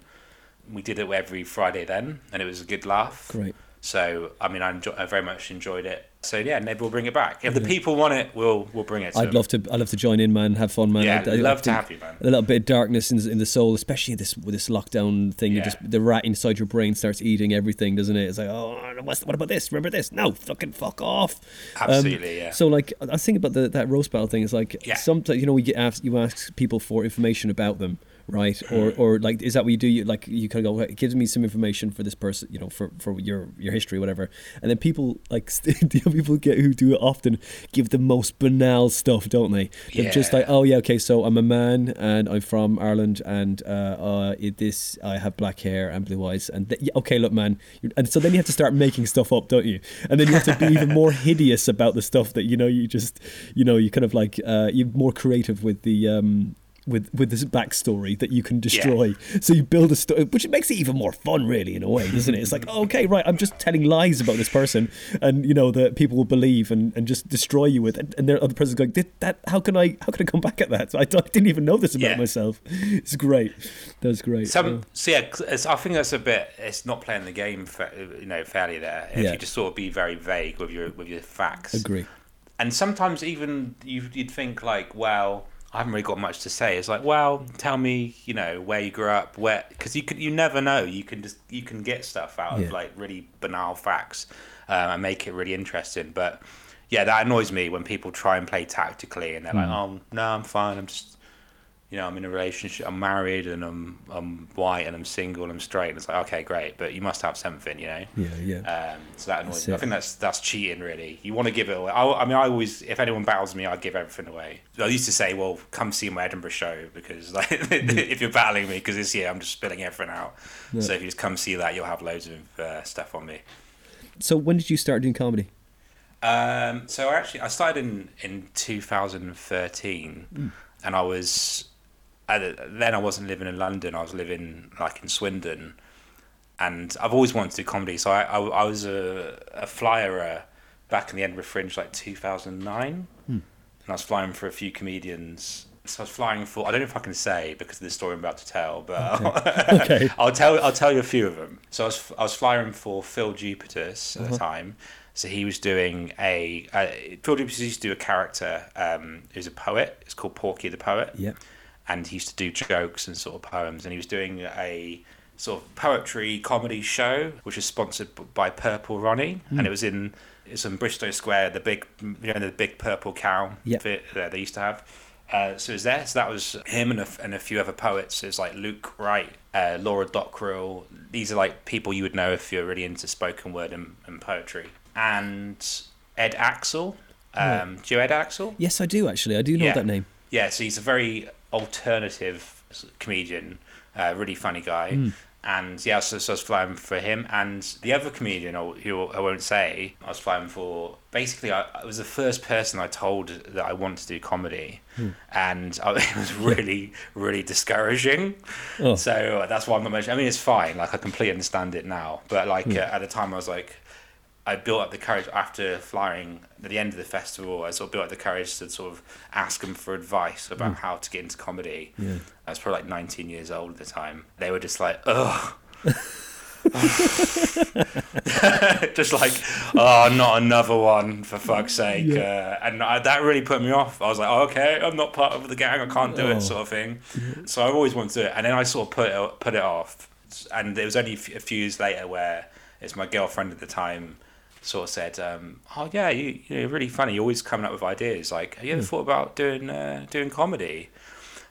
Speaker 2: We did it every Friday then, and it was a good laugh.
Speaker 1: Great.
Speaker 2: So I mean, I, enjoy, I very much enjoyed it. So yeah, maybe we'll bring it back. If the people want it, we'll we'll bring it.
Speaker 1: I'd
Speaker 2: them.
Speaker 1: love to. I'd love to join in, man. Have fun, man.
Speaker 2: Yeah,
Speaker 1: I, I
Speaker 2: love to have you, man.
Speaker 1: A little bit of darkness in, in the soul, especially this with this lockdown thing. You
Speaker 2: Yeah.
Speaker 1: just the rat inside your brain starts eating everything, doesn't it? It's like, oh, what's, what about this? Remember this? No, fucking fuck off. Um,
Speaker 2: Absolutely, yeah.
Speaker 1: So like, I think about the, that roast battle thing. It's like
Speaker 2: Yeah.
Speaker 1: sometimes you know we get asked, you ask people for information about them, right?
Speaker 2: Hmm.
Speaker 1: Or or like, is that what you do? You like you kind of go, it gives me some information for this person, you know, for for your your history, whatever. And then people like the people get who do it often give the most banal stuff, don't they? They're just like, oh yeah, okay, so I'm a man and I'm from Ireland and uh, uh it, this I have black hair and blue eyes and th- yeah, okay, look, man, and so then you have to start making stuff up, don't you? And then you have to be even more hideous about the stuff that you know you just you know you kind of like uh, you're more creative with the um with with this backstory that you can destroy. So you build a story, which makes it even more fun, really, in a way, doesn't it? It's like, okay, right, I'm just telling lies about this person, and you know that people will believe and, and just destroy you with, and, and the other person's going, Did that? How can I? How can I come back at that? I, didn't even know this about
Speaker 2: Yeah.
Speaker 1: myself. It's great. That's great.
Speaker 2: Some, so yeah, it's, I think that's a bit. It's not playing the game, fa- you know, fairly there. If
Speaker 1: Yeah.
Speaker 2: you just sort of be very vague with your with your facts.
Speaker 1: agree.
Speaker 2: and sometimes even you, you'd think like, well, I haven't really got much to say. It's like, well, tell me, you know, where you grew up, where, because you could, you never know. You can just, you can get stuff out
Speaker 1: Yeah.
Speaker 2: of like really banal facts um, and make it really interesting. But yeah, that annoys me when people try and play tactically and they're like, oh no, I'm fine. I'm just, you know, I'm in a relationship. I'm married and I'm, I'm white and I'm single and I'm straight. And it's like, okay, great, but you must have something, you know.
Speaker 1: Yeah, yeah.
Speaker 2: Um, so that annoys me. I think that's that's cheating, really. You want to give it away. I, I mean, I always, if anyone battles me, I'd give everything away. I used to say, well, come see my Edinburgh show because like, if you're battling me, because this year I'm just spilling everything out. So if you just come see that, you'll have loads of uh, stuff on me.
Speaker 1: so when did you start doing comedy?
Speaker 2: Um, so actually, I started in in 2013, and I was I, then I wasn't living in London. I was living like in Swindon, and I've always wanted to do comedy. So I I, I was a, a flyer uh, back in the Edinburgh Fringe like 2009, and I was flying for a few comedians. So I was flying for I don't know if I can say because of the story I'm about to tell, but
Speaker 1: Okay.
Speaker 2: I'll tell I'll tell you a few of them. So I was I was flying for Phil Jupitus at the time. So he was doing a uh, Phil Jupitus used to do a character um, who's a poet. It's called Porky the Poet.
Speaker 1: Yeah.
Speaker 2: And he used to do jokes and sort of poems. And he was doing a sort of poetry comedy show, which was sponsored by Purple Ronnie, and it was in it's in Bristo Square, the big you know the big purple cow bit that they used to have. Uh, so it was there. So that was him and a, and a few other poets. It was like Luke Wright, uh, Laura Dockrill. These are like people you would know if you're really into spoken word and, and poetry. And Ed Aczel. Um, Do you know Ed Aczel?
Speaker 1: Yes, I do actually. I do know
Speaker 2: Yeah.
Speaker 1: that name.
Speaker 2: Yeah, so he's a very alternative comedian, uh, really funny guy.
Speaker 1: Hmm.
Speaker 2: And yeah, so, so I was flying for him. And the other comedian, who I won't say, I was flying for. Basically, I, I was the first person I told that I want to do comedy,
Speaker 1: Hmm.
Speaker 2: and I, it was really, really discouraging.
Speaker 1: Oh.
Speaker 2: So that's why I'm not mentioning. I mean, it's fine. Like I completely understand it now, but like uh, at the time, I was like, I built up the courage after flying at the end of the festival. I sort of built up the courage to sort of ask them for advice about how to get into comedy.
Speaker 1: Yeah.
Speaker 2: I was probably like 19 years old at the time. They were just like, ugh. just like, oh, not another one for fuck's sake. Uh, and I, that really put me off. I was like, oh, okay, I'm not part of the gang. I can't do
Speaker 1: Oh.
Speaker 2: it, sort of thing. So I've always wanted to do it. And then I sort of put it, put it off. And it was only a few years later where it's my girlfriend at the time sort of said, um, "Oh yeah, you, you're really funny. You're always coming up with ideas. Like, have you ever thought about doing uh, doing comedy?"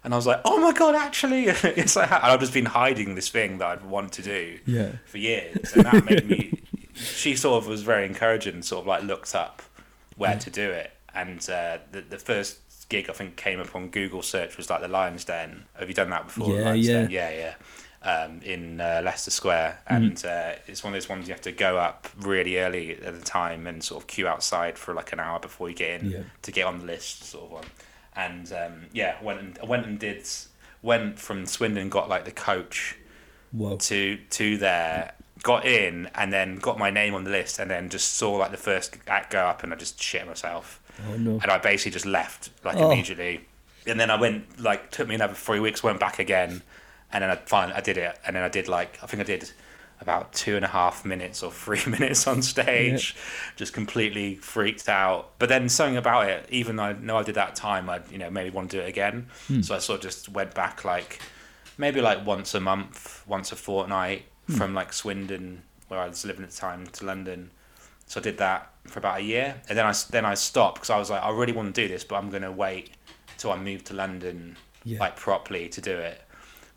Speaker 2: And I was like, "Oh my god, actually!" it's like and I've just been hiding this thing that I'd want to do
Speaker 1: Yeah.
Speaker 2: for years, and that made me. She sort of was very encouraging, sort of like looked up where to do it, and uh, the the first gig I think came up on Google search was like the Lions Den. Have you done that before?
Speaker 1: Yeah, yeah.
Speaker 2: Den? yeah, yeah. Um, in uh, Leicester Square,
Speaker 1: Mm-hmm.
Speaker 2: and uh, it's one of those ones you have to go up really early at the time and sort of queue outside for like an hour before you get in
Speaker 1: Yeah.
Speaker 2: to get on the list, sort of one. And um, yeah, went and went and did went from Swindon, got like the coach
Speaker 1: Whoa.
Speaker 2: to to there, got in, and then got my name on the list, and then just saw like the first act go up, and I just shit myself,
Speaker 1: Oh no.
Speaker 2: and I basically just left like
Speaker 1: Oh.
Speaker 2: immediately, and then I went like took me another three weeks, went back again, and then I finally I did it, and then I did like I think I did about two and a half minutes or three minutes on stage, just completely freaked out. But then something about it, even though I know I did that time, I you know maybe want to do it again. Hmm. So I sort of just went back like maybe like once a month, once a fortnight hmm. from like Swindon, where I was living at the time, to London. So I did that for about a year, and then I then I stopped because I was like, I really want to do this, but I'm gonna wait till I move to London
Speaker 1: Yeah.
Speaker 2: like properly to do it.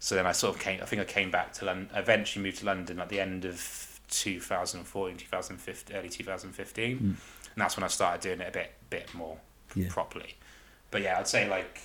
Speaker 2: So then I sort of came. I think I came back to London. Eventually moved to London at the end of 2014, 2015, early 2015, and that's when I started doing it a bit bit more
Speaker 1: Yeah.
Speaker 2: properly. But yeah, I'd say like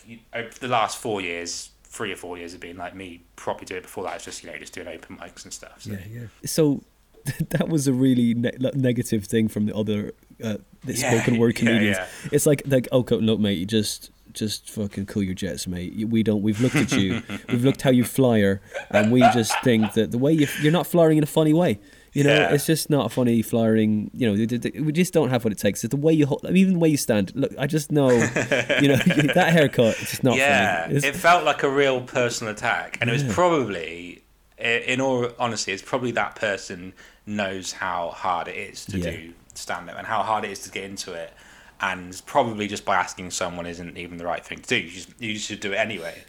Speaker 2: the last four years, three or four years have been like me properly doing it. Before that, it's just you know just doing open mics and stuff. So.
Speaker 1: Yeah, yeah. So that was a really ne- negative thing from the other uh, the
Speaker 2: Yeah,
Speaker 1: spoken word comedians.
Speaker 2: yeah.
Speaker 1: It's like like okay, look, mate, you just just fucking cool your jets, mate. We don't. We've looked at you. we've looked how you flyer, and we just think that the way you you're not flying in a funny way. You know,
Speaker 2: Yeah.
Speaker 1: it's just not a funny flying. You know, we just don't have what it takes. It's the way you hold, I mean, even the way you stand. Look, I just know, you know, that haircut. It's just not
Speaker 2: yeah, it felt like a real personal attack, and it was probably, in all honesty, it's probably that person knows how hard it is to
Speaker 1: Yeah.
Speaker 2: do stand up and how hard it is to get into it, and probably just by asking someone isn't even the right thing to do. You just you should do it anyway.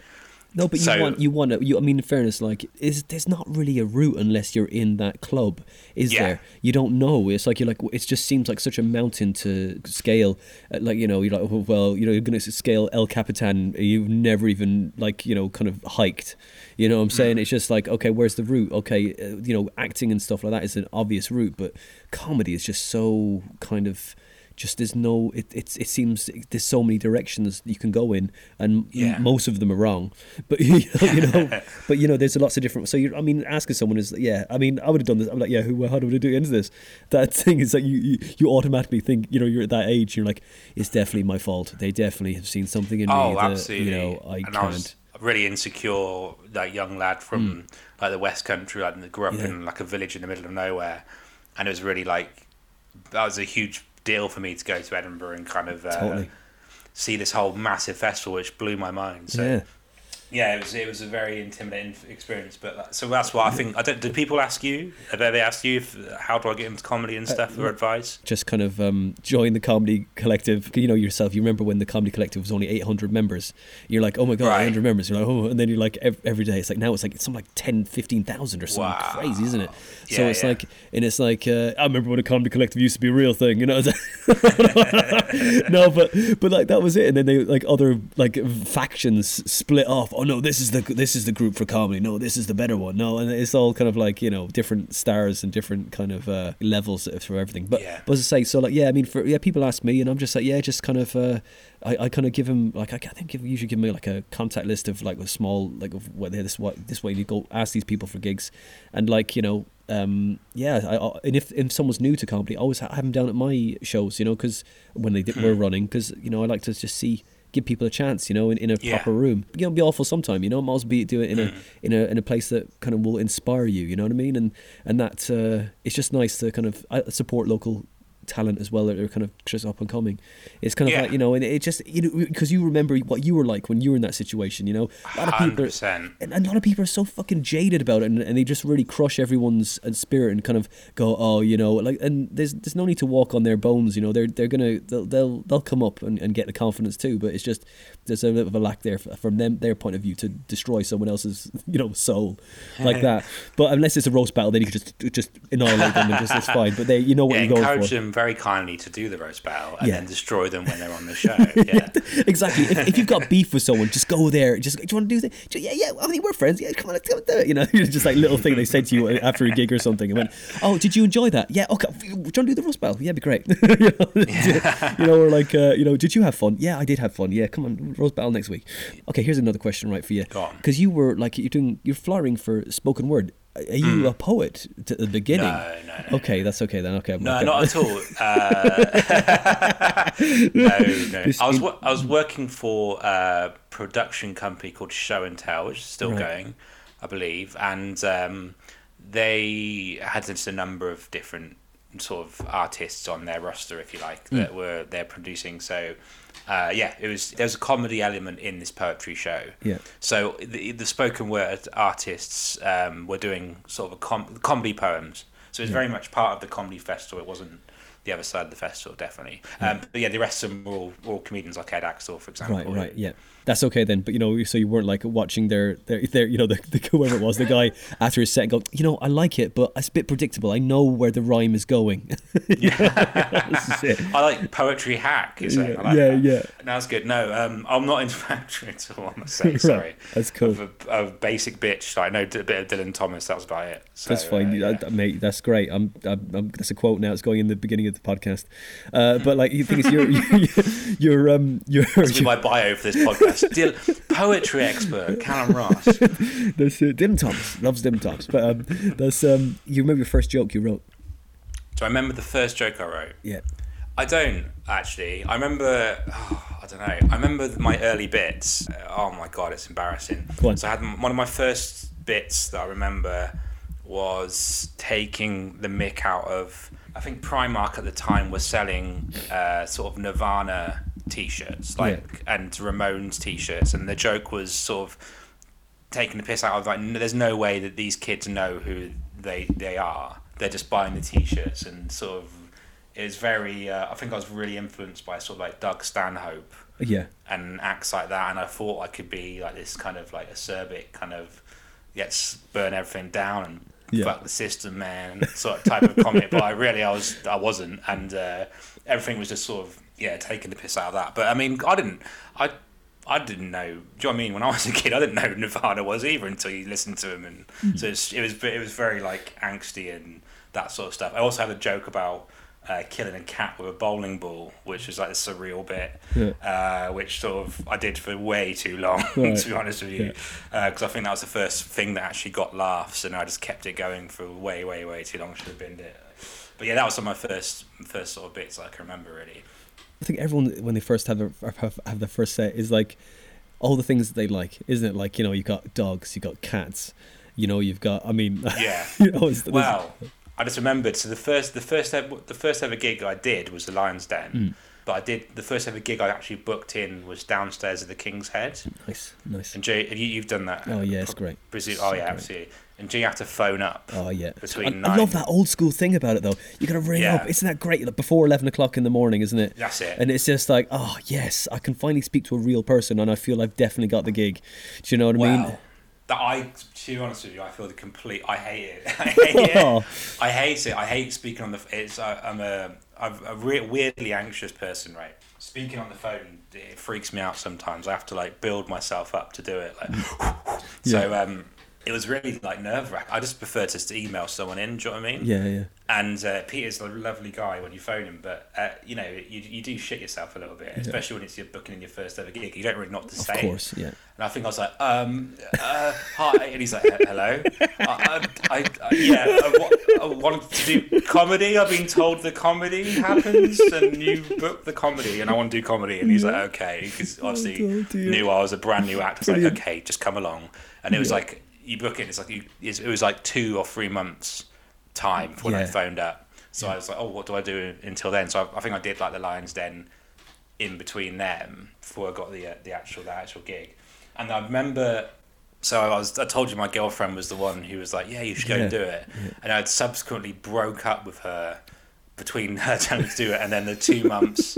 Speaker 1: No, but you want you want to. You, I mean, in fairness, like, is there's not really a route unless you're in that club, is
Speaker 2: Yeah.
Speaker 1: there? You don't know. It's like you're like it just seems like such a mountain to scale. Uh, Like you know, you're like, oh, well, you know, you're gonna scale El Capitan. You've never even like you know kind of hiked. You know, what I'm saying it's just like okay, where's the route? Okay, uh, you know, acting and stuff like that is an obvious route, but comedy is just so kind of. Just there's no it it's it seems there's so many directions you can go in and
Speaker 2: Yeah.
Speaker 1: most of them are wrong but you know, you know but you know there's lots of different so you i mean asking someone is yeah i mean i would have done this i'm like yeah who how do we do into this that thing is that you, you you automatically think you know you're at that age you're like it's definitely my fault they definitely have seen something in me
Speaker 2: Oh,
Speaker 1: that
Speaker 2: absolutely.
Speaker 1: you know i
Speaker 2: and
Speaker 1: can't
Speaker 2: I was really insecure, like young lad from hmm. like the West Country, like grew up.
Speaker 1: Yeah.
Speaker 2: in like a village in the middle of nowhere, and it was really like that was a huge deal for me to go to Edinburgh and kind of uh,
Speaker 1: Totally.
Speaker 2: see this whole massive festival, which blew my mind. So
Speaker 1: yeah
Speaker 2: yeah, it was it was a very intimidating experience. But that, so that's why I think I don't. Do people ask you? Have they asked you if, how do I get into comedy and stuff for advice?
Speaker 1: just kind of um, join the comedy collective. You know yourself. You remember when the comedy collective was only 800 members. You're like, oh my god,
Speaker 2: Right.
Speaker 1: 800 members. You're like, oh, and then you're like, ev- every day. It's like now it's like it's something like 10, 15,000 or something
Speaker 2: Wow.
Speaker 1: crazy, isn't it? so
Speaker 2: Yeah,
Speaker 1: it's
Speaker 2: yeah.
Speaker 1: like, and it's like, uh, I remember when a comedy collective used to be a real thing. You know? no, but but like that was it. And then they like other like factions split off. Oh no, this is the this is the group for comedy. No, this is the better one. No, and it's all kind of like you know different stars and different kind of uh, levels for everything. But
Speaker 2: Yeah.
Speaker 1: but as I say, so like yeah, I mean for yeah, people ask me, and I'm just like yeah, just kind of. Uh, I, I kind of give them like I think give, usually give me like a contact list of like a small like of what this what this way you go ask these people for gigs, and like you know um yeah I, and if if someone's new to comedy I always have them down at my shows you know because when they did, were running because you know I like to just see give people a chance you know in, in a
Speaker 2: Yeah.
Speaker 1: proper room you know be awful sometime you know might as well be do it in a
Speaker 2: Mm.
Speaker 1: in a in a place that kind of will inspire you you know what I mean and and that uh, it's just nice to kind of support local talent as well that are kind of just up and coming it's kind of
Speaker 2: Yeah.
Speaker 1: like you know and it just you know because you remember what you were like when you were in that situation you know a lot of people are,
Speaker 2: 100%.
Speaker 1: and a lot of people are so fucking jaded about it, and, and they just really crush everyone's uh, spirit and kind of go, oh, you know, like, and there's there's no need to walk on their bones, you know. They're they're gonna they'll they'll, they'll come up and, and get the confidence too, but it's just there's a bit of a lack there from them their point of view to destroy someone else's you know soul like that. But unless it's a roast battle, then you can just just annihilate them and just it's fine. But they you know what
Speaker 2: Yeah,
Speaker 1: you're going for.
Speaker 2: Very kindly to do the roast battle and
Speaker 1: Yeah.
Speaker 2: then destroy them when they're on the show. Yeah.
Speaker 1: exactly. If, if you've got beef with someone, just go there. Just do you want to do this? Yeah, yeah. I mean, we're friends. Yeah, come on, let's go do it. You know, just like little thing they said to you after a gig or something, and went, "Oh, did you enjoy that? Yeah, okay. Do you want to do the roast battle? Yeah, be great. you, know, you know, or like, uh, you know, did you have fun? Yeah, I did have fun. Yeah, come on, roast battle next week. Okay, here's another question, right for you? Because you were like, you're doing, you're flying for spoken word. Are you a poet at the beginning?
Speaker 2: No, no, no,
Speaker 1: Okay, that's okay then. Okay,
Speaker 2: No, not at all. Uh, no, no. I was I was working for a production company called Show and Tell, which is still
Speaker 1: Right.
Speaker 2: going, I believe, and um, they had just a number of different sort of artists on their roster, if you like,
Speaker 1: Hmm.
Speaker 2: that were they're producing. So. Uh, yeah, it was. There was a comedy element in this poetry show.
Speaker 1: Yeah.
Speaker 2: So the, the spoken word artists um, were doing sort of a com- comedy poems. So it was very much part of the comedy festival. It wasn't the other side of the festival, definitely. Um, but yeah, the rest of them were all, were all comedians like Ed Aczel, for example.
Speaker 1: Right, right, yeah. That's okay then. But you know, so you weren't like watching their their, their you know, the, the whoever it was, the guy after his set and go, you know, I like it, but it's a bit predictable. I know where the rhyme is going. This is it.
Speaker 2: I like poetry hack. Is it? Like
Speaker 1: yeah,
Speaker 2: that.
Speaker 1: yeah.
Speaker 2: No, that's good. No, um, I'm not into poetry at all. I must say, sorry.
Speaker 1: that's cool.
Speaker 2: I'm a, a basic bitch. I know a bit of Dylan Thomas. That was about it. So,
Speaker 1: That's fine,
Speaker 2: uh,
Speaker 1: Uh, mate. That's great. I'm, I'm, I'm. That's a quote now. It's going in the beginning of the podcast. Uh, but like, the thing is, you're, you're, you're, um, you're,
Speaker 2: This is my bio for this podcast. Dil- poetry expert, Calum Ross.
Speaker 1: that's uh, Dim Thomas loves Dim Thomas. But um, that's um, you remember your first joke you wrote?
Speaker 2: Do I remember the first joke I wrote?
Speaker 1: Yeah.
Speaker 2: I don't actually. I remember. Oh, I don't know. I remember my early bits. Uh, Oh my god, it's embarrassing. So I had m- one of my first bits that I remember was taking the mick out of. I think Primark at the time was selling uh, sort of Nirvana t-shirts, like and Ramones t-shirts, and the joke was sort of taking the piss out of like there's no way that these kids know who they they are they're just buying the t-shirts and sort of it's very uh, i think i was really influenced by sort of like doug stanhope
Speaker 1: Yeah.
Speaker 2: and acts like that and i thought i could be like this kind of like acerbic kind of let's burn everything down and
Speaker 1: Yeah.
Speaker 2: fuck the system man sort of type of comic but i really i was i wasn't and uh, everything was just sort of yeah taking the piss out of that but i mean i didn't i I didn't know. Do you know what I mean? When I was a kid, I didn't know who Nirvana was either until you listened to him, and so it's, it was it was very like angsty and that sort of stuff. I also had a joke about uh, killing a cat with a bowling ball, which was like a surreal bit,
Speaker 1: Yeah.
Speaker 2: uh, which sort of I did for way too long,
Speaker 1: Right.
Speaker 2: to be honest with you, because I think that was the first thing that actually got laughs, and I just kept it going for way, way, way too long. Should have binned it. But yeah, that was some of my first first sort of bits I can remember really.
Speaker 1: I think everyone when they first have their have, have their first set is like all the things that they like, isn't it? Like you know, you got dogs, you got cats, you know, you've got. I mean,
Speaker 2: Yeah.
Speaker 1: you know, it's,
Speaker 2: Wow. I just remembered. So the first, the first, ever, the first ever gig I did was the Lions Den,
Speaker 1: Hmm.
Speaker 2: but I did the first ever gig I actually booked in was downstairs at the King's Head.
Speaker 1: nice, nice.
Speaker 2: And Jay, you, you've done that.
Speaker 1: Oh yeah, it's great.
Speaker 2: Presume,
Speaker 1: So
Speaker 2: oh yeah,
Speaker 1: great.
Speaker 2: absolutely. And Jay you have to phone up?
Speaker 1: Oh yeah,
Speaker 2: Between
Speaker 1: I, I love that old school thing about it though. You gotta ring
Speaker 2: Yeah.
Speaker 1: up. Isn't that great? Like before eleven o'clock in the morning, isn't it?
Speaker 2: That's it.
Speaker 1: And it's just like, oh yes, I can finally speak to a real person, and I feel I've definitely got the gig. Do you know what I mean?
Speaker 2: That I, to be honest with you, I feel the complete. I hate it. I hate
Speaker 1: Oh.
Speaker 2: it. I hate it. I hate speaking on the. It's. I, I'm a. I'm a re- weirdly anxious person, right? Speaking on the phone, it freaks me out sometimes. I have to like build myself up to do it. Like, so um, it was really like nerve wracking. I just prefer just to email someone in. Do you know what I mean?
Speaker 1: Yeah, yeah.
Speaker 2: And uh, Peter's a lovely guy when you phone him, but uh, you know you, you do shit yourself a little bit, especially when it's your booking in your first ever gig. You don't really know what to say.
Speaker 1: Of course, yeah.
Speaker 2: And I think I was like, um, uh, hi, and he's like, hello. I, I, I, yeah, I, I wanted to do comedy. I've been told the comedy happens, and you book the comedy, and I want to do comedy. And he's like, okay, because obviously
Speaker 1: Oh, dear.
Speaker 2: knew I was a brand new actor. Like, okay, just come along. And it was like you book it. It's like you, it's- it was like two or three months time when I
Speaker 1: Yeah.
Speaker 2: phoned up. So I was like, oh, what do I do until then? So I, I think I did like the Lions Den in between them before I got the uh, the actual the actual gig. And I remember, so I was I told you my girlfriend was the one who was like, yeah, you should go
Speaker 1: Yeah.
Speaker 2: and do it. And I'd subsequently broke up with her between her telling me to do it and then the two months.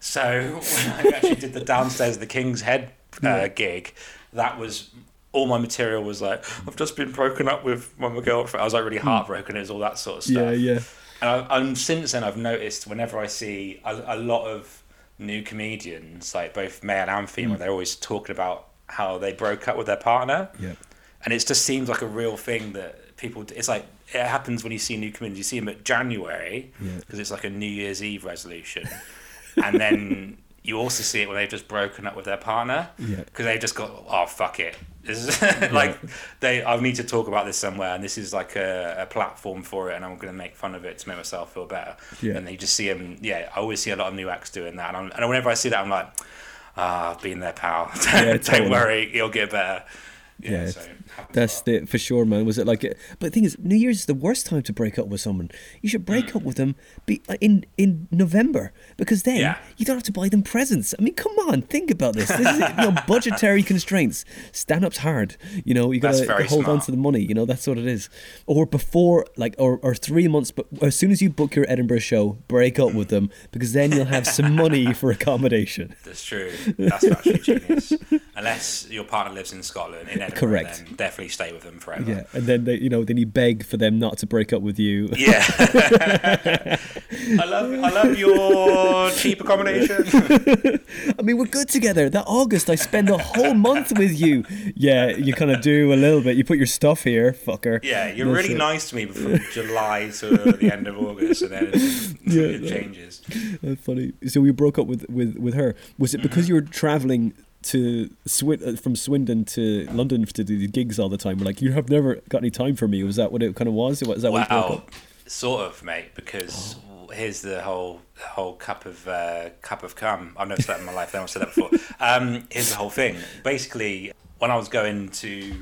Speaker 2: So when I actually did the downstairs the King's Head uh, gig, that was all my material was like, I've just been broken up with my girlfriend. I was like really hmm. heartbroken. It was all that sort of stuff.
Speaker 1: Yeah, yeah.
Speaker 2: And, I, and since then, I've noticed whenever I see a, a lot of new comedians, like both male and female, hmm. they're always talking about how they broke up with their partner.
Speaker 1: Yeah.
Speaker 2: And it just seems like a real thing that people. It's like it happens when you see new comedians. You see them at January
Speaker 1: Yeah.
Speaker 2: because it's like a New Year's Eve resolution, and then you also see it when they've just broken up with their partner
Speaker 1: Yeah.
Speaker 2: because they've just got oh fuck it. This is like they. I need to talk about this somewhere, and this is like a, a platform for it, and I'm going to make fun of it to make myself feel better.
Speaker 1: Yeah.
Speaker 2: And you just see them. Yeah, I always see a lot of new acts doing that, and, I'm, and whenever I see that, I'm like, ah, I've been there, pal.
Speaker 1: Yeah,
Speaker 2: Don't worry, it'll get better. Yeah,
Speaker 1: Yeah,
Speaker 2: so
Speaker 1: That's the for sure, man. Was it like? It But the thing is, New Year's is the worst time to break up with someone. You should break up with them be, uh, in in November because then
Speaker 2: Yeah.
Speaker 1: you don't have to buy them presents. I mean, come on, think about this. This is you know budgetary constraints. Stand up's hard. You know, you gotta hold on to the money. You know, that's what it is. Or before, like, or or three months, but as soon as you book your Edinburgh show, break up with them because then you'll have some money for accommodation.
Speaker 2: That's true. That's actually genius. Unless your partner lives in Scotland, in Edinburgh,
Speaker 1: Correct.
Speaker 2: then definitely stay with them forever.
Speaker 1: Yeah, and then they, you know, then you beg for them not to break up with you.
Speaker 2: Yeah. I love I love your cheap accommodation.
Speaker 1: I mean, we're good together. That August, I spend a whole month with you. Yeah, you kind of do a little bit. You put your stuff here, fucker.
Speaker 2: Yeah, you're
Speaker 1: That's
Speaker 2: really
Speaker 1: it.
Speaker 2: nice to me from July to the end of August, and then it,
Speaker 1: Yeah,
Speaker 2: it changes.
Speaker 1: That's funny. So we broke up with with with her. Was it
Speaker 2: Mm-hmm.
Speaker 1: because you were traveling to Swin uh, from Swindon to London to do the gigs all the time? We're like, you have never got any time for me. Was that what it kind of was? Was that what you broke
Speaker 2: Wow, sort of, mate. Because here's the whole the whole cup of uh, cup of cum. I've never said that in my life. I've never said that before. Um, here's the whole thing. Basically, when I was going to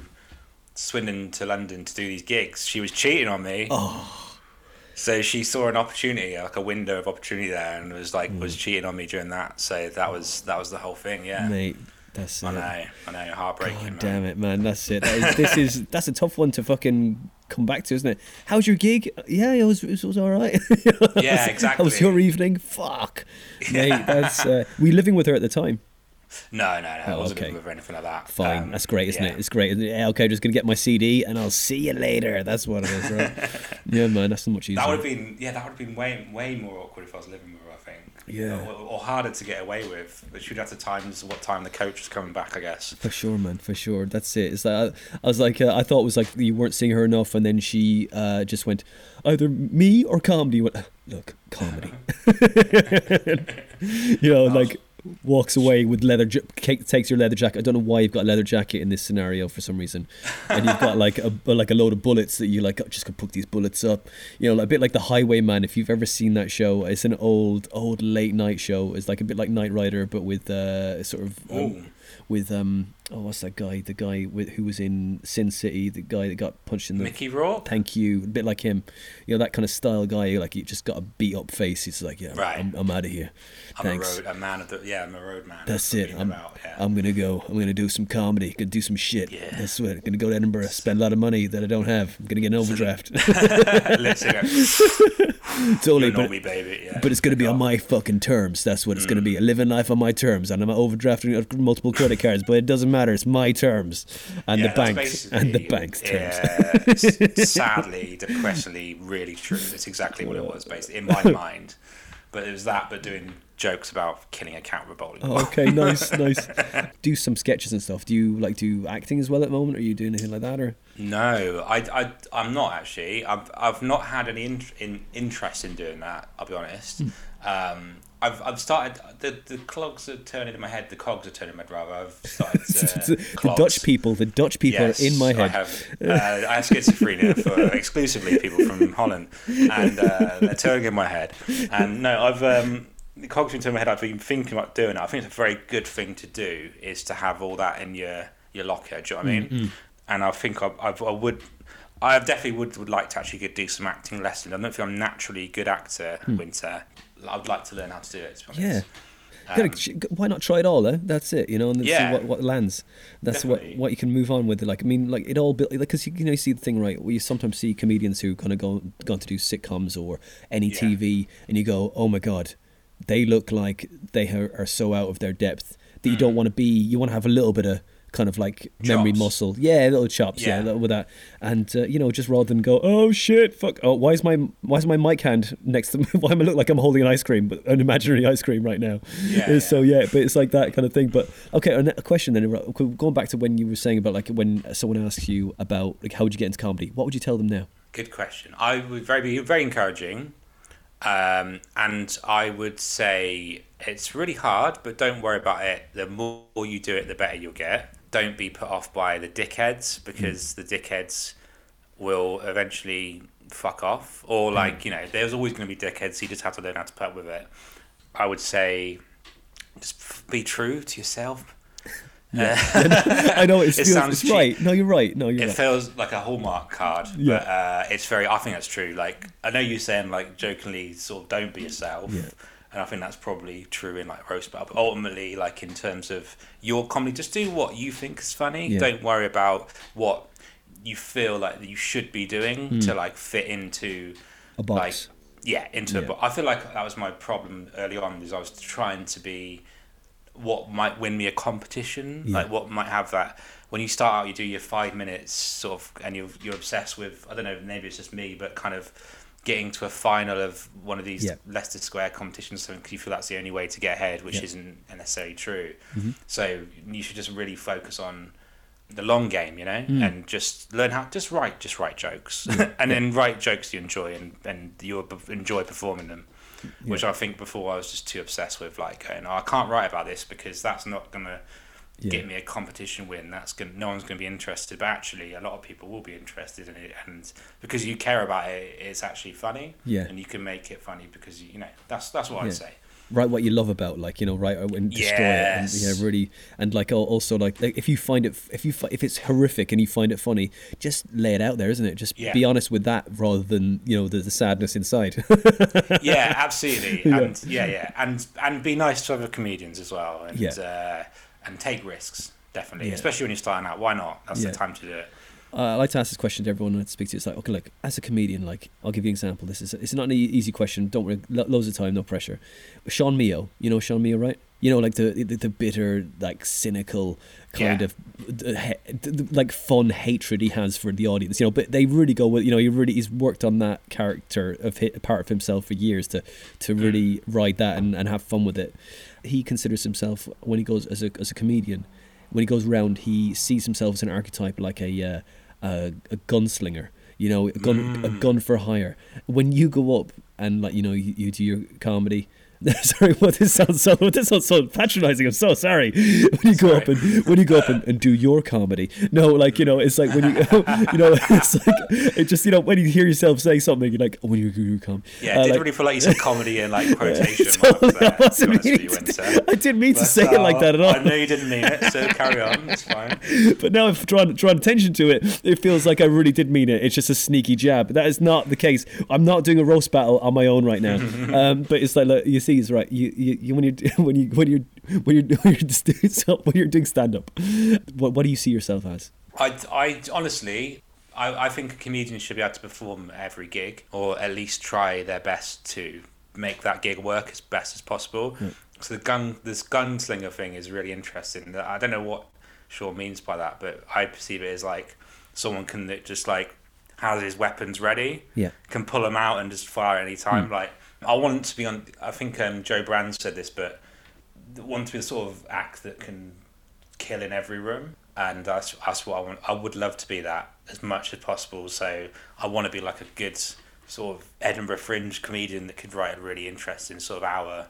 Speaker 2: Swindon to London to do these gigs, she was cheating on me.
Speaker 1: Oh.
Speaker 2: So she saw an opportunity, like a window of opportunity there, and was like
Speaker 1: Mm.
Speaker 2: was cheating on me during that. So that was that was the whole thing. Yeah,
Speaker 1: Mate, that's
Speaker 2: I
Speaker 1: it.
Speaker 2: know, I know, heartbreaking.
Speaker 1: God
Speaker 2: man.
Speaker 1: damn it, man. That's it. That is, this is that's a tough one to fucking come back to, isn't it? How's your gig? Yeah, it was it was all right.
Speaker 2: Yeah, exactly.
Speaker 1: How was your evening? Fuck, mate. That's uh, were you living with her at the time?
Speaker 2: No, no, no. I
Speaker 1: Oh,
Speaker 2: wasn't
Speaker 1: okay.
Speaker 2: with or anything like that.
Speaker 1: Fine,
Speaker 2: Um,
Speaker 1: that's great, isn't
Speaker 2: yeah.
Speaker 1: it? It's great. isn't it? Yeah, okay, just gonna get my CD and I'll see you later. That's what it is, right? yeah, man, that's so much easier.
Speaker 2: That would have been yeah, that would have been way way more awkward if I was living with her. I think.
Speaker 1: Yeah.
Speaker 2: Or, or harder to get away with. But she'd have to times what time the coach was coming back. I guess.
Speaker 1: For sure, man. For sure. That's it. It's like I, I was like, uh, I thought it was like you weren't seeing her enough, and then she uh, just went either me or comedy. Went, look, comedy. you know, like walks away with leather. Takes your leather jacket. I don't know why you've got a leather jacket in this scenario for some reason, and you've got like a like a load of bullets that you like. "Oh, just gonna put these bullets up. You know, a bit like the Highwayman. If you've ever seen that show, it's an old old late night show. It's like a bit like Knight Rider, but with uh, sort of. um, with um oh what's that guy the guy with, who was in Sin City the guy that got punched in the
Speaker 2: Mickey Rourke.
Speaker 1: thank you a bit like him you know that kind of style guy like he just got a beat up face he's like yeah
Speaker 2: Right.
Speaker 1: I'm, I'm out of here
Speaker 2: I'm
Speaker 1: thanks
Speaker 2: a road a man of the yeah. I'm a road man.
Speaker 1: that's
Speaker 2: what
Speaker 1: it
Speaker 2: I'm
Speaker 1: I'm,
Speaker 2: about, yeah.
Speaker 1: I'm gonna go I'm gonna do some comedy gonna do some shit
Speaker 2: Yeah.
Speaker 1: that's what gonna go to Edinburgh spend a lot of money that I don't have I'm gonna get an overdraft
Speaker 2: Literally,
Speaker 1: totally
Speaker 2: you
Speaker 1: but,
Speaker 2: me, baby. Yeah.
Speaker 1: but it's gonna be on my fucking terms that's what it's gonna
Speaker 2: Mm.
Speaker 1: be living life on my terms and I'm overdrafting multiple credit cards but it doesn't matter it's my terms and
Speaker 2: Yeah,
Speaker 1: the banks and the bank's terms
Speaker 2: Yeah, sadly, depressingly, really true. It's exactly what it was, basically, in my mind. But it was that, but doing jokes about killing a cat with a bowling
Speaker 1: Oh, okay, nice, nice. Do some sketches and stuff. Do you like do acting as well at the moment? Are you doing anything like that, or
Speaker 2: No, I, I, I'm not actually. I've, I've not had any in, in, interest in doing that. I'll be honest.
Speaker 1: Hmm.
Speaker 2: Um, I've, I've started. The, the clogs are turning in my head. The cogs are turning in my head. Rather, I've started. To,
Speaker 1: the, Dutch people? The Dutch people
Speaker 2: Yes,
Speaker 1: are in my
Speaker 2: I
Speaker 1: head.
Speaker 2: have. Uh, I have schizophrenia for exclusively people from Holland, and uh, they're turning in my head. And no, I've um, the cogs are turning in my head. I've been thinking about doing it. I think it's a very good thing to do is to have all that in your your locker. Do you know what I mean?
Speaker 1: Mm-hmm.
Speaker 2: And I think I, I, I would. I definitely would, would like to actually do some acting lessons. I don't think I'm naturally a naturally good actor, Winter. I'd like to learn how to do it. To.
Speaker 1: Yeah. Um, honest. Why not try it all? though? That's it, you know, and
Speaker 2: Yeah.
Speaker 1: see what, what lands. That's what,
Speaker 2: Definitely.
Speaker 1: what you can move on with. Like, I mean, like it all built like because you, you know you see the thing right. where you sometimes see comedians who kind of go gone to do sitcoms or any
Speaker 2: Yeah.
Speaker 1: TV, and you go, oh my god, they look like they are, are so out of their depth that you don't mm. want to be. You want to have a little bit of kind of like memory muscle, yeah, little chops, yeah,
Speaker 2: Yeah.
Speaker 1: little with that, and uh, you know, just rather than go, oh shit, fuck, oh why is my why is my mic hand next to me? Why am I look like I'm holding an ice cream, but an imaginary ice cream right now?
Speaker 2: Yeah,
Speaker 1: so yeah, but it's like that kind of thing. But okay, a question then, uh, going back to when you were saying about like when someone asks you about like how would you get into comedy, what would you tell them now?
Speaker 2: Good question. I would very be very encouraging, um, and I would say it's really hard, but don't worry about it. The more you do it, the better you'll get. Don't be put off by the dickheads because hmm. the dickheads will eventually fuck off. Or hmm. like you know, there's always going to be dickheads. So you just have to learn how to put up with it. I would say, just be true to yourself.
Speaker 1: Yeah, uh, I know
Speaker 2: It
Speaker 1: feels,
Speaker 2: sounds
Speaker 1: it's right. No, you're right. No, you're
Speaker 2: It
Speaker 1: right.
Speaker 2: feels like a hallmark card,
Speaker 1: Yeah.
Speaker 2: but uh, it's very. I think that's true. Like I know you saying like jokingly, sort of don't be yourself,
Speaker 1: Yeah.
Speaker 2: And I think that's probably true in like roast battle. But ultimately, like in terms of your comedy, just do what you think is funny.
Speaker 1: Yeah.
Speaker 2: Don't worry about what you feel like that you should be doing
Speaker 1: Hmm.
Speaker 2: to like fit into
Speaker 1: A box.
Speaker 2: like yeah into a box. I feel like that was my problem early on. Is I was trying to be what might win me a competition,
Speaker 1: Yeah.
Speaker 2: like what might have that. When you start out, you do your five minutes sort of, and you're you're obsessed with. I don't know, maybe it's just me, but kind of getting to a final of one of these
Speaker 1: Yeah.
Speaker 2: Leicester Square competitions, something because you feel that's the only way to get ahead, which
Speaker 1: Yeah.
Speaker 2: isn't necessarily true.
Speaker 1: Mm-hmm.
Speaker 2: So you should just really focus on the long game, you know,
Speaker 1: Mm.
Speaker 2: and just learn how just write just write jokes, and then write jokes you enjoy and and you'll enjoy performing them. Which I think before I was just too obsessed with, like, oh, I can't write about this because that's not gonna
Speaker 1: Yeah.
Speaker 2: get me a competition win. That's gonna no one's gonna be interested. But actually, a lot of people will be interested in it, and because you care about it, it's actually funny.
Speaker 1: Yeah.
Speaker 2: and you can make it funny because you know that's that's what
Speaker 1: Yeah.
Speaker 2: I'd say.
Speaker 1: write what you love about like you know write and destroy it and yeah really and like also like, like if you find it if you if it's horrific and you find it funny just lay it out there isn't it just
Speaker 2: Yeah.
Speaker 1: be honest with that rather than you know the, the sadness inside
Speaker 2: yeah, absolutely,
Speaker 1: Yeah.
Speaker 2: and yeah, yeah, and and be nice to other comedians as well, and
Speaker 1: Yeah.
Speaker 2: uh, and take risks definitely,
Speaker 1: Yeah.
Speaker 2: especially when you're starting out. Why not? That's
Speaker 1: Yeah.
Speaker 2: the time to do it.
Speaker 1: uh, I like to ask this question to everyone I speak to. It's like, okay, look, as a comedian, like, I'll give you an example. This is it's not an easy question. Don't worry, lo- loads of time, no pressure. Sean Meo, you know Sean Meo, right? You know, like the the, the bitter, like cynical kind
Speaker 2: Yeah.
Speaker 1: of the, the, like fun hatred he has for the audience. You know, but they really go with you know he really he's worked on that character of hi- part of himself for years to to really ride that and, and have fun with it. He considers himself when he goes as a as a comedian when he goes around, he sees himself as an archetype like a uh, a, a gunslinger. You know, a gun a gun for hire. When you go up and like you know you, you do your comedy. sorry, what this sounds so what this sounds so patronising. I'm so sorry. When you go up and when you go up and, and do your comedy, no, like you know, it's like when you you know, it's like it just you know when you hear yourself say something, you're like, oh, when you do your comedy,
Speaker 2: Yeah,
Speaker 1: Uh,
Speaker 2: it didn't
Speaker 1: like-
Speaker 2: really feel like you said comedy in like quotation
Speaker 1: Totally,
Speaker 2: marks there.
Speaker 1: I
Speaker 2: to
Speaker 1: meaning to-
Speaker 2: Winter.
Speaker 1: I didn't mean to
Speaker 2: But,
Speaker 1: say it like
Speaker 2: uh,
Speaker 1: that at all.
Speaker 2: I know you didn't mean it, so carry on. It's fine.
Speaker 1: but now if drawing drawn attention to it, it feels like I really did mean it. It's just a sneaky jab. That is not the case. I'm not doing a roast battle on my own right now. um, but it's like look, you it's right. You, you, you when you when you when you're when you're when you're, when you're doing stand up, what what do you see yourself as?
Speaker 2: I, I honestly, I, I think a comedian should be able to perform every gig, or at least try their best to make that gig work as best as possible. So the gun, this gunslinger thing is really interesting. I don't know what Shaw means by that, but I perceive it as like someone can just like has his weapons ready,
Speaker 1: Yeah.
Speaker 2: can pull them out and just fire any time. Hmm. Like I want to be on. I think um, Jo Brand said this, but want to be the sort of act that can kill in every room, and that's that's what I want. I would love to be that as much as possible. So I want to be like a good sort of Edinburgh Fringe comedian that could write a really interesting sort of hour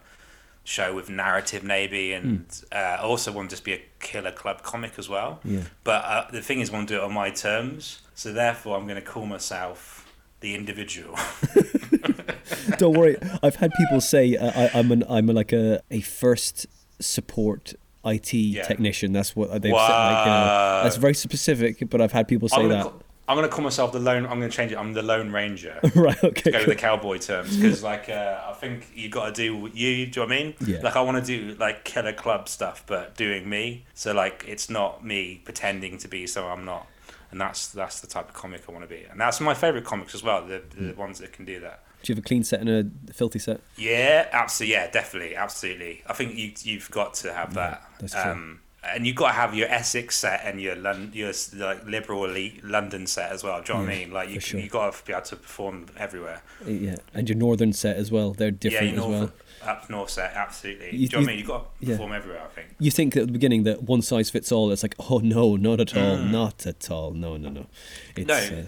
Speaker 2: show with narrative maybe and uh, I also want to just be a killer club comic as well
Speaker 1: Yeah.
Speaker 2: but uh, the thing is I want to do it on my terms so therefore I'm going to call myself the individual
Speaker 1: Don't worry. I've had people say uh, I, I'm an I'm like a a first support IT technician. That's what they've said. Like,
Speaker 2: Wow.
Speaker 1: that's very specific, but I've had people say
Speaker 2: I'm gonna,
Speaker 1: that.
Speaker 2: call, I'm gonna call myself the lone I'm going to change it I'm the lone ranger
Speaker 1: right. Okay.
Speaker 2: To go with
Speaker 1: cool.
Speaker 2: the cowboy terms because like uh, I think you got to do what you do you know what I mean
Speaker 1: Yeah.
Speaker 2: like I want to do like killer club stuff but doing me so like it's not me pretending to be so I'm not and that's that's the type of comic I want to be and that's my favorite comics as well the, the
Speaker 1: Hmm.
Speaker 2: ones that can do that
Speaker 1: Do you have a clean set and a filthy set?
Speaker 2: yeah absolutely yeah definitely absolutely I think you you've got to have that
Speaker 1: that's true.
Speaker 2: um and you've got to have your Essex set and your Lon- your like liberal elite London set as well. Do you know what I mean? Like you
Speaker 1: sure.
Speaker 2: you got to be able to perform everywhere.
Speaker 1: Yeah, and your northern set as well. They're different
Speaker 2: yeah,
Speaker 1: as
Speaker 2: know,
Speaker 1: well.
Speaker 2: Up north set, absolutely.
Speaker 1: You-
Speaker 2: Do you know what I mean? You've got to
Speaker 1: yeah.
Speaker 2: perform everywhere, I think.
Speaker 1: You think at the beginning that one size fits all. It's like, oh no, not at all,
Speaker 2: Mm.
Speaker 1: not at all. No, no, no. It's,
Speaker 2: No,
Speaker 1: uh,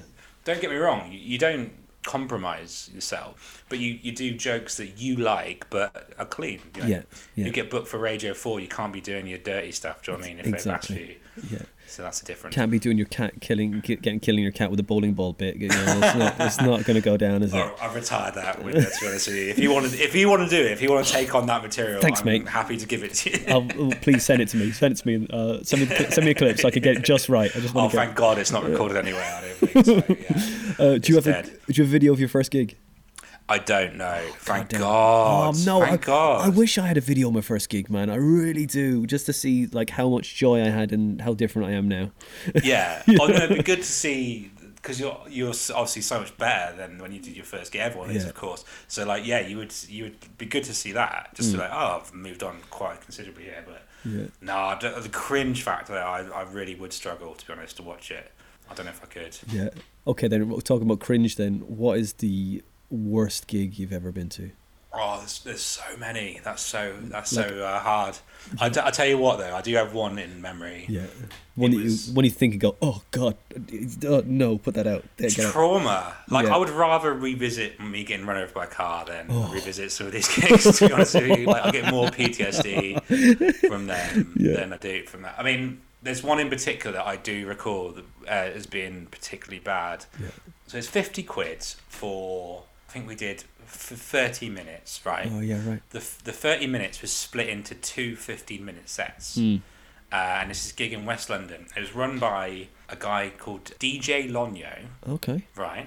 Speaker 2: don't get me wrong. You, you don't compromise yourself, but you, you do jokes that you like but are clean. You know?
Speaker 1: Yeah, yeah.
Speaker 2: You get booked for Radio 4, you can't be doing your dirty stuff, do you know what I mean? If
Speaker 1: Exactly.
Speaker 2: they've you.
Speaker 1: yeah.
Speaker 2: So that's a different.
Speaker 1: Can't be doing your cat killing, getting killing your cat with a bowling ball bit. You know, it's not, it's not going to go down, is it?
Speaker 2: Oh, I've retired that with to be honest with you. If you want to, if you want to do it, if you want to take on that material,
Speaker 1: Thanks,
Speaker 2: I'm
Speaker 1: mate.
Speaker 2: happy to give it to you.
Speaker 1: I'll, oh, please send it to me. Send it to me. Uh, send me, send me a clip so I can get it just right. I just
Speaker 2: oh,
Speaker 1: want to
Speaker 2: thank God it's not recorded anywhere. I don't think so. Yeah.
Speaker 1: Uh, do you
Speaker 2: it's
Speaker 1: have a, do you have a video of your first gig?
Speaker 2: I don't know. Thank
Speaker 1: Damn.
Speaker 2: God.
Speaker 1: Oh no!
Speaker 2: Thank
Speaker 1: I,
Speaker 2: God.
Speaker 1: I wish I had a video of my first gig, man. I really do, just to see like how much joy I had and how different I am now.
Speaker 2: Yeah. Oh no, it'd be good to see because you're you're obviously so much better than when you did your first gig. Everyone is, of course. So like, yeah, you would you would be good to see that. Just to be like, oh, I've moved on quite considerably here. But
Speaker 1: Mm. Yeah.
Speaker 2: no, the cringe factor, I I really would struggle to be honest to watch it. I don't know if I could.
Speaker 1: Yeah. Okay, then we're talking about cringe. Then, what is the worst gig you've ever been to?
Speaker 2: Oh, there's, there's so many. That's so that's so uh, hard. I, tell you what though, I do have one in memory.
Speaker 1: Yeah. One that
Speaker 2: was-
Speaker 1: you when you think and go, oh god, oh, no, put that out. There,
Speaker 2: It's
Speaker 1: get out.
Speaker 2: trauma. Like
Speaker 1: Yeah.
Speaker 2: I would rather revisit me getting run over by a car than revisit some of these gigs. To be honest with you, like I get more PTSD from them
Speaker 1: Yeah.
Speaker 2: than I do from that. I mean, there's one in particular that I do recall that, uh, as being particularly bad.
Speaker 1: Yeah.
Speaker 2: So it's fifty quid for I think we did for thirty minutes, right?
Speaker 1: Oh yeah, right.
Speaker 2: The the thirty minutes was split into two 15 minute sets.
Speaker 1: Mm.
Speaker 2: Uh, and this is gig in West London. It was run by a guy called DJ Lonyo,
Speaker 1: Okay.
Speaker 2: right?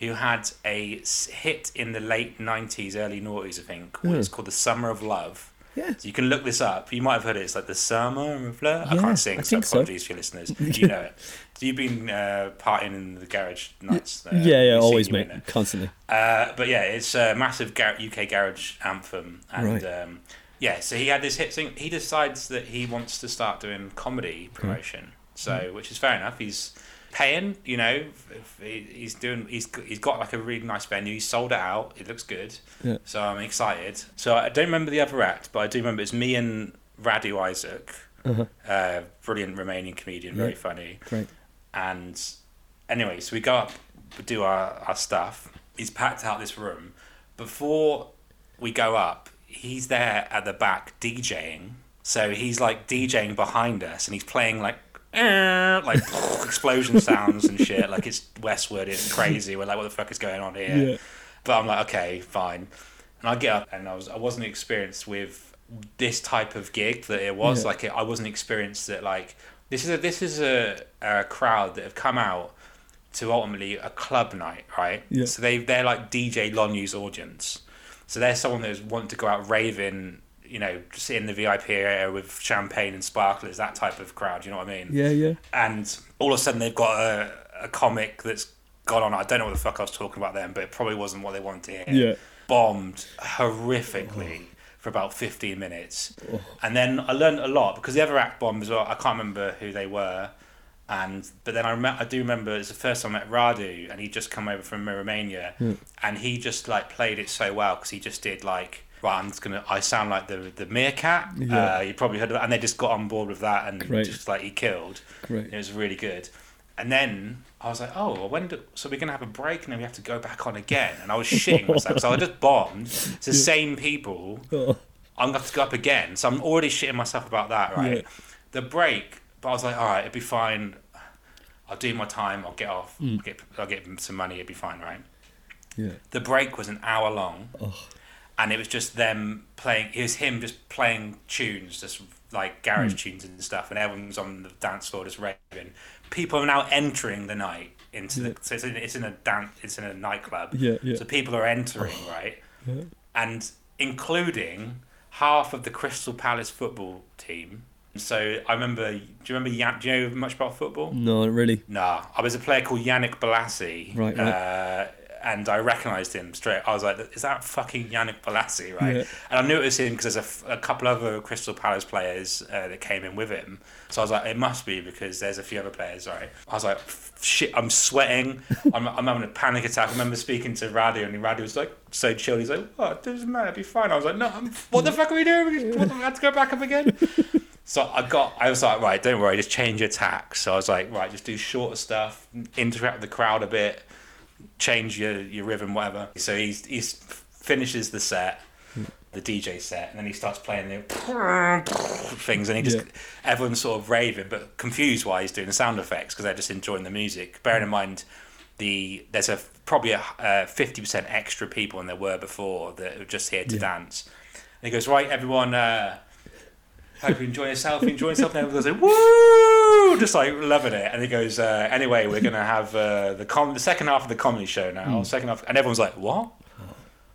Speaker 2: Who had a hit in the late 90s, early noughties, I think.
Speaker 1: Yeah.
Speaker 2: It's called The Summer of Love.
Speaker 1: Yeah.
Speaker 2: So you can look this up. You might have heard it. It's like The Summer of Love. I can't sing,
Speaker 1: I
Speaker 2: so
Speaker 1: think so.
Speaker 2: apologies for your listeners. You know it. So you've been uh, partying in the garage nights. Uh,
Speaker 1: yeah, yeah, always, mate, constantly.
Speaker 2: Uh, but yeah, it's a massive gar- UK garage anthem, and
Speaker 1: Right.
Speaker 2: um, yeah, so he had this hit thing. He decides that he wants to start doing comedy promotion, so
Speaker 1: Mm.
Speaker 2: which is fair enough. He's paying, you know, he's doing. He's he's got like a really nice venue. He sold it out. It looks good,
Speaker 1: Yeah.
Speaker 2: so I'm excited. So I don't remember the other act, but I do remember it's me and Radu Isac,
Speaker 1: Uh-huh.
Speaker 2: uh, brilliant Romanian comedian, very funny.
Speaker 1: Great.
Speaker 2: And anyway, so we go up, do our, our stuff. He's packed out this room. Before we go up, he's there at the back DJing. So he's like DJing behind us and he's playing like Eh, like explosion sounds and shit. Like it's westward, it's crazy. We're like, what the fuck is going on here?
Speaker 1: Yeah.
Speaker 2: But I'm like, okay, fine. And I get up and I was I wasn't experienced with this type of gig that it was.
Speaker 1: Yeah.
Speaker 2: Like I wasn't experienced that like this is a this is a, a crowd that have come out to ultimately a club night, right?
Speaker 1: Yeah.
Speaker 2: So they they're like DJ Lonyo's audience. So they're someone that want to go out raving, you know, just in the VIP area with champagne and sparklers, that type of crowd. You know what I mean?
Speaker 1: Yeah, yeah.
Speaker 2: and all of a sudden they've got a, a comic that's gone on. I don't know what the fuck I was talking about then, but it probably wasn't what they wanted to hear.
Speaker 1: Yeah.
Speaker 2: Bombed horrifically for about 15 minutes.
Speaker 1: Oh.
Speaker 2: And then I learned a lot because the other act bombed as well. I can't remember who they were. And but then I rem- I do remember it's the first time I met Radu, and he'd just come over from Romania, hmm. and he just like played it so well because he just did like. Right, I'm just gonna. I sound like the the meerkat.
Speaker 1: Yeah.
Speaker 2: Uh, you probably heard of that, and they just got on board with that, and
Speaker 1: Great.
Speaker 2: just like he killed.
Speaker 1: Great.
Speaker 2: It was really good. And then I was like, oh, well, when do, so we're gonna have a break, and then we have to go back on again. And I was shitting myself, so I just bombed. It's the same people.
Speaker 1: Oh,
Speaker 2: I'm gonna have to go up again. So I'm already shitting myself about that, right?
Speaker 1: Yeah.
Speaker 2: The break, but I was like, all right, it'd be fine. I'll do my time. I'll get off.
Speaker 1: Mm.
Speaker 2: I'll get I'll get some money. It'd be fine, right?
Speaker 1: yeah.
Speaker 2: The break was an hour long,
Speaker 1: Oh.
Speaker 2: And it was just them playing. It was him just playing tunes, just like garage
Speaker 1: Hmm.
Speaker 2: tunes and stuff, and everyone's on the dance floor just raving. People are now entering the night into
Speaker 1: Yeah.
Speaker 2: the. So it's in, it's in a dance. It's in a nightclub.
Speaker 1: Yeah, yeah.
Speaker 2: So people are entering, right?
Speaker 1: Yeah.
Speaker 2: and including half of the Crystal Palace football team. So I remember. Do you remember? Do you know much about football?
Speaker 1: No, not really.
Speaker 2: Nah, I was a player called Yannick Bolasie.
Speaker 1: Right, right.
Speaker 2: Uh, and I recognised him straight. I was like, "Is that fucking Yannick Bolasie?" Right.
Speaker 1: Yeah.
Speaker 2: And I knew it was him because there's a couple other Crystal Palace players uh, that came in with him. So I was like, "It must be because there's a few other players." Right. I was like, "Shit, I'm sweating. I'm, I'm having a panic attack." I remember speaking to Radu, and Radu was like, so chill. He's like, "What? It doesn't matter. It'll be fine." I was like, "No, I'm, what the fuck are we doing? We have to go back up again." So I got, I was like, right, don't worry, just change your tack. So I was like, right, just do shorter stuff, interact with the crowd a bit, change your, your rhythm, whatever. So he's he's finishes the set, the DJ set, and then he starts playing the things, and he just
Speaker 1: Yeah.
Speaker 2: everyone's sort of raving, but confused why he's doing the sound effects because they're just enjoying the music. Bearing in mind. The there's a probably a fifty percent extra people than there were before that are just here to
Speaker 1: Yeah.
Speaker 2: dance. And he goes, right, everyone, uh, hope you enjoy yourself, enjoy yourself. And everyone goes, like, woo! Just like loving it. And he goes, uh, anyway, we're to have uh, the, com- the second half of the comedy show now. Second half. And everyone's like, what?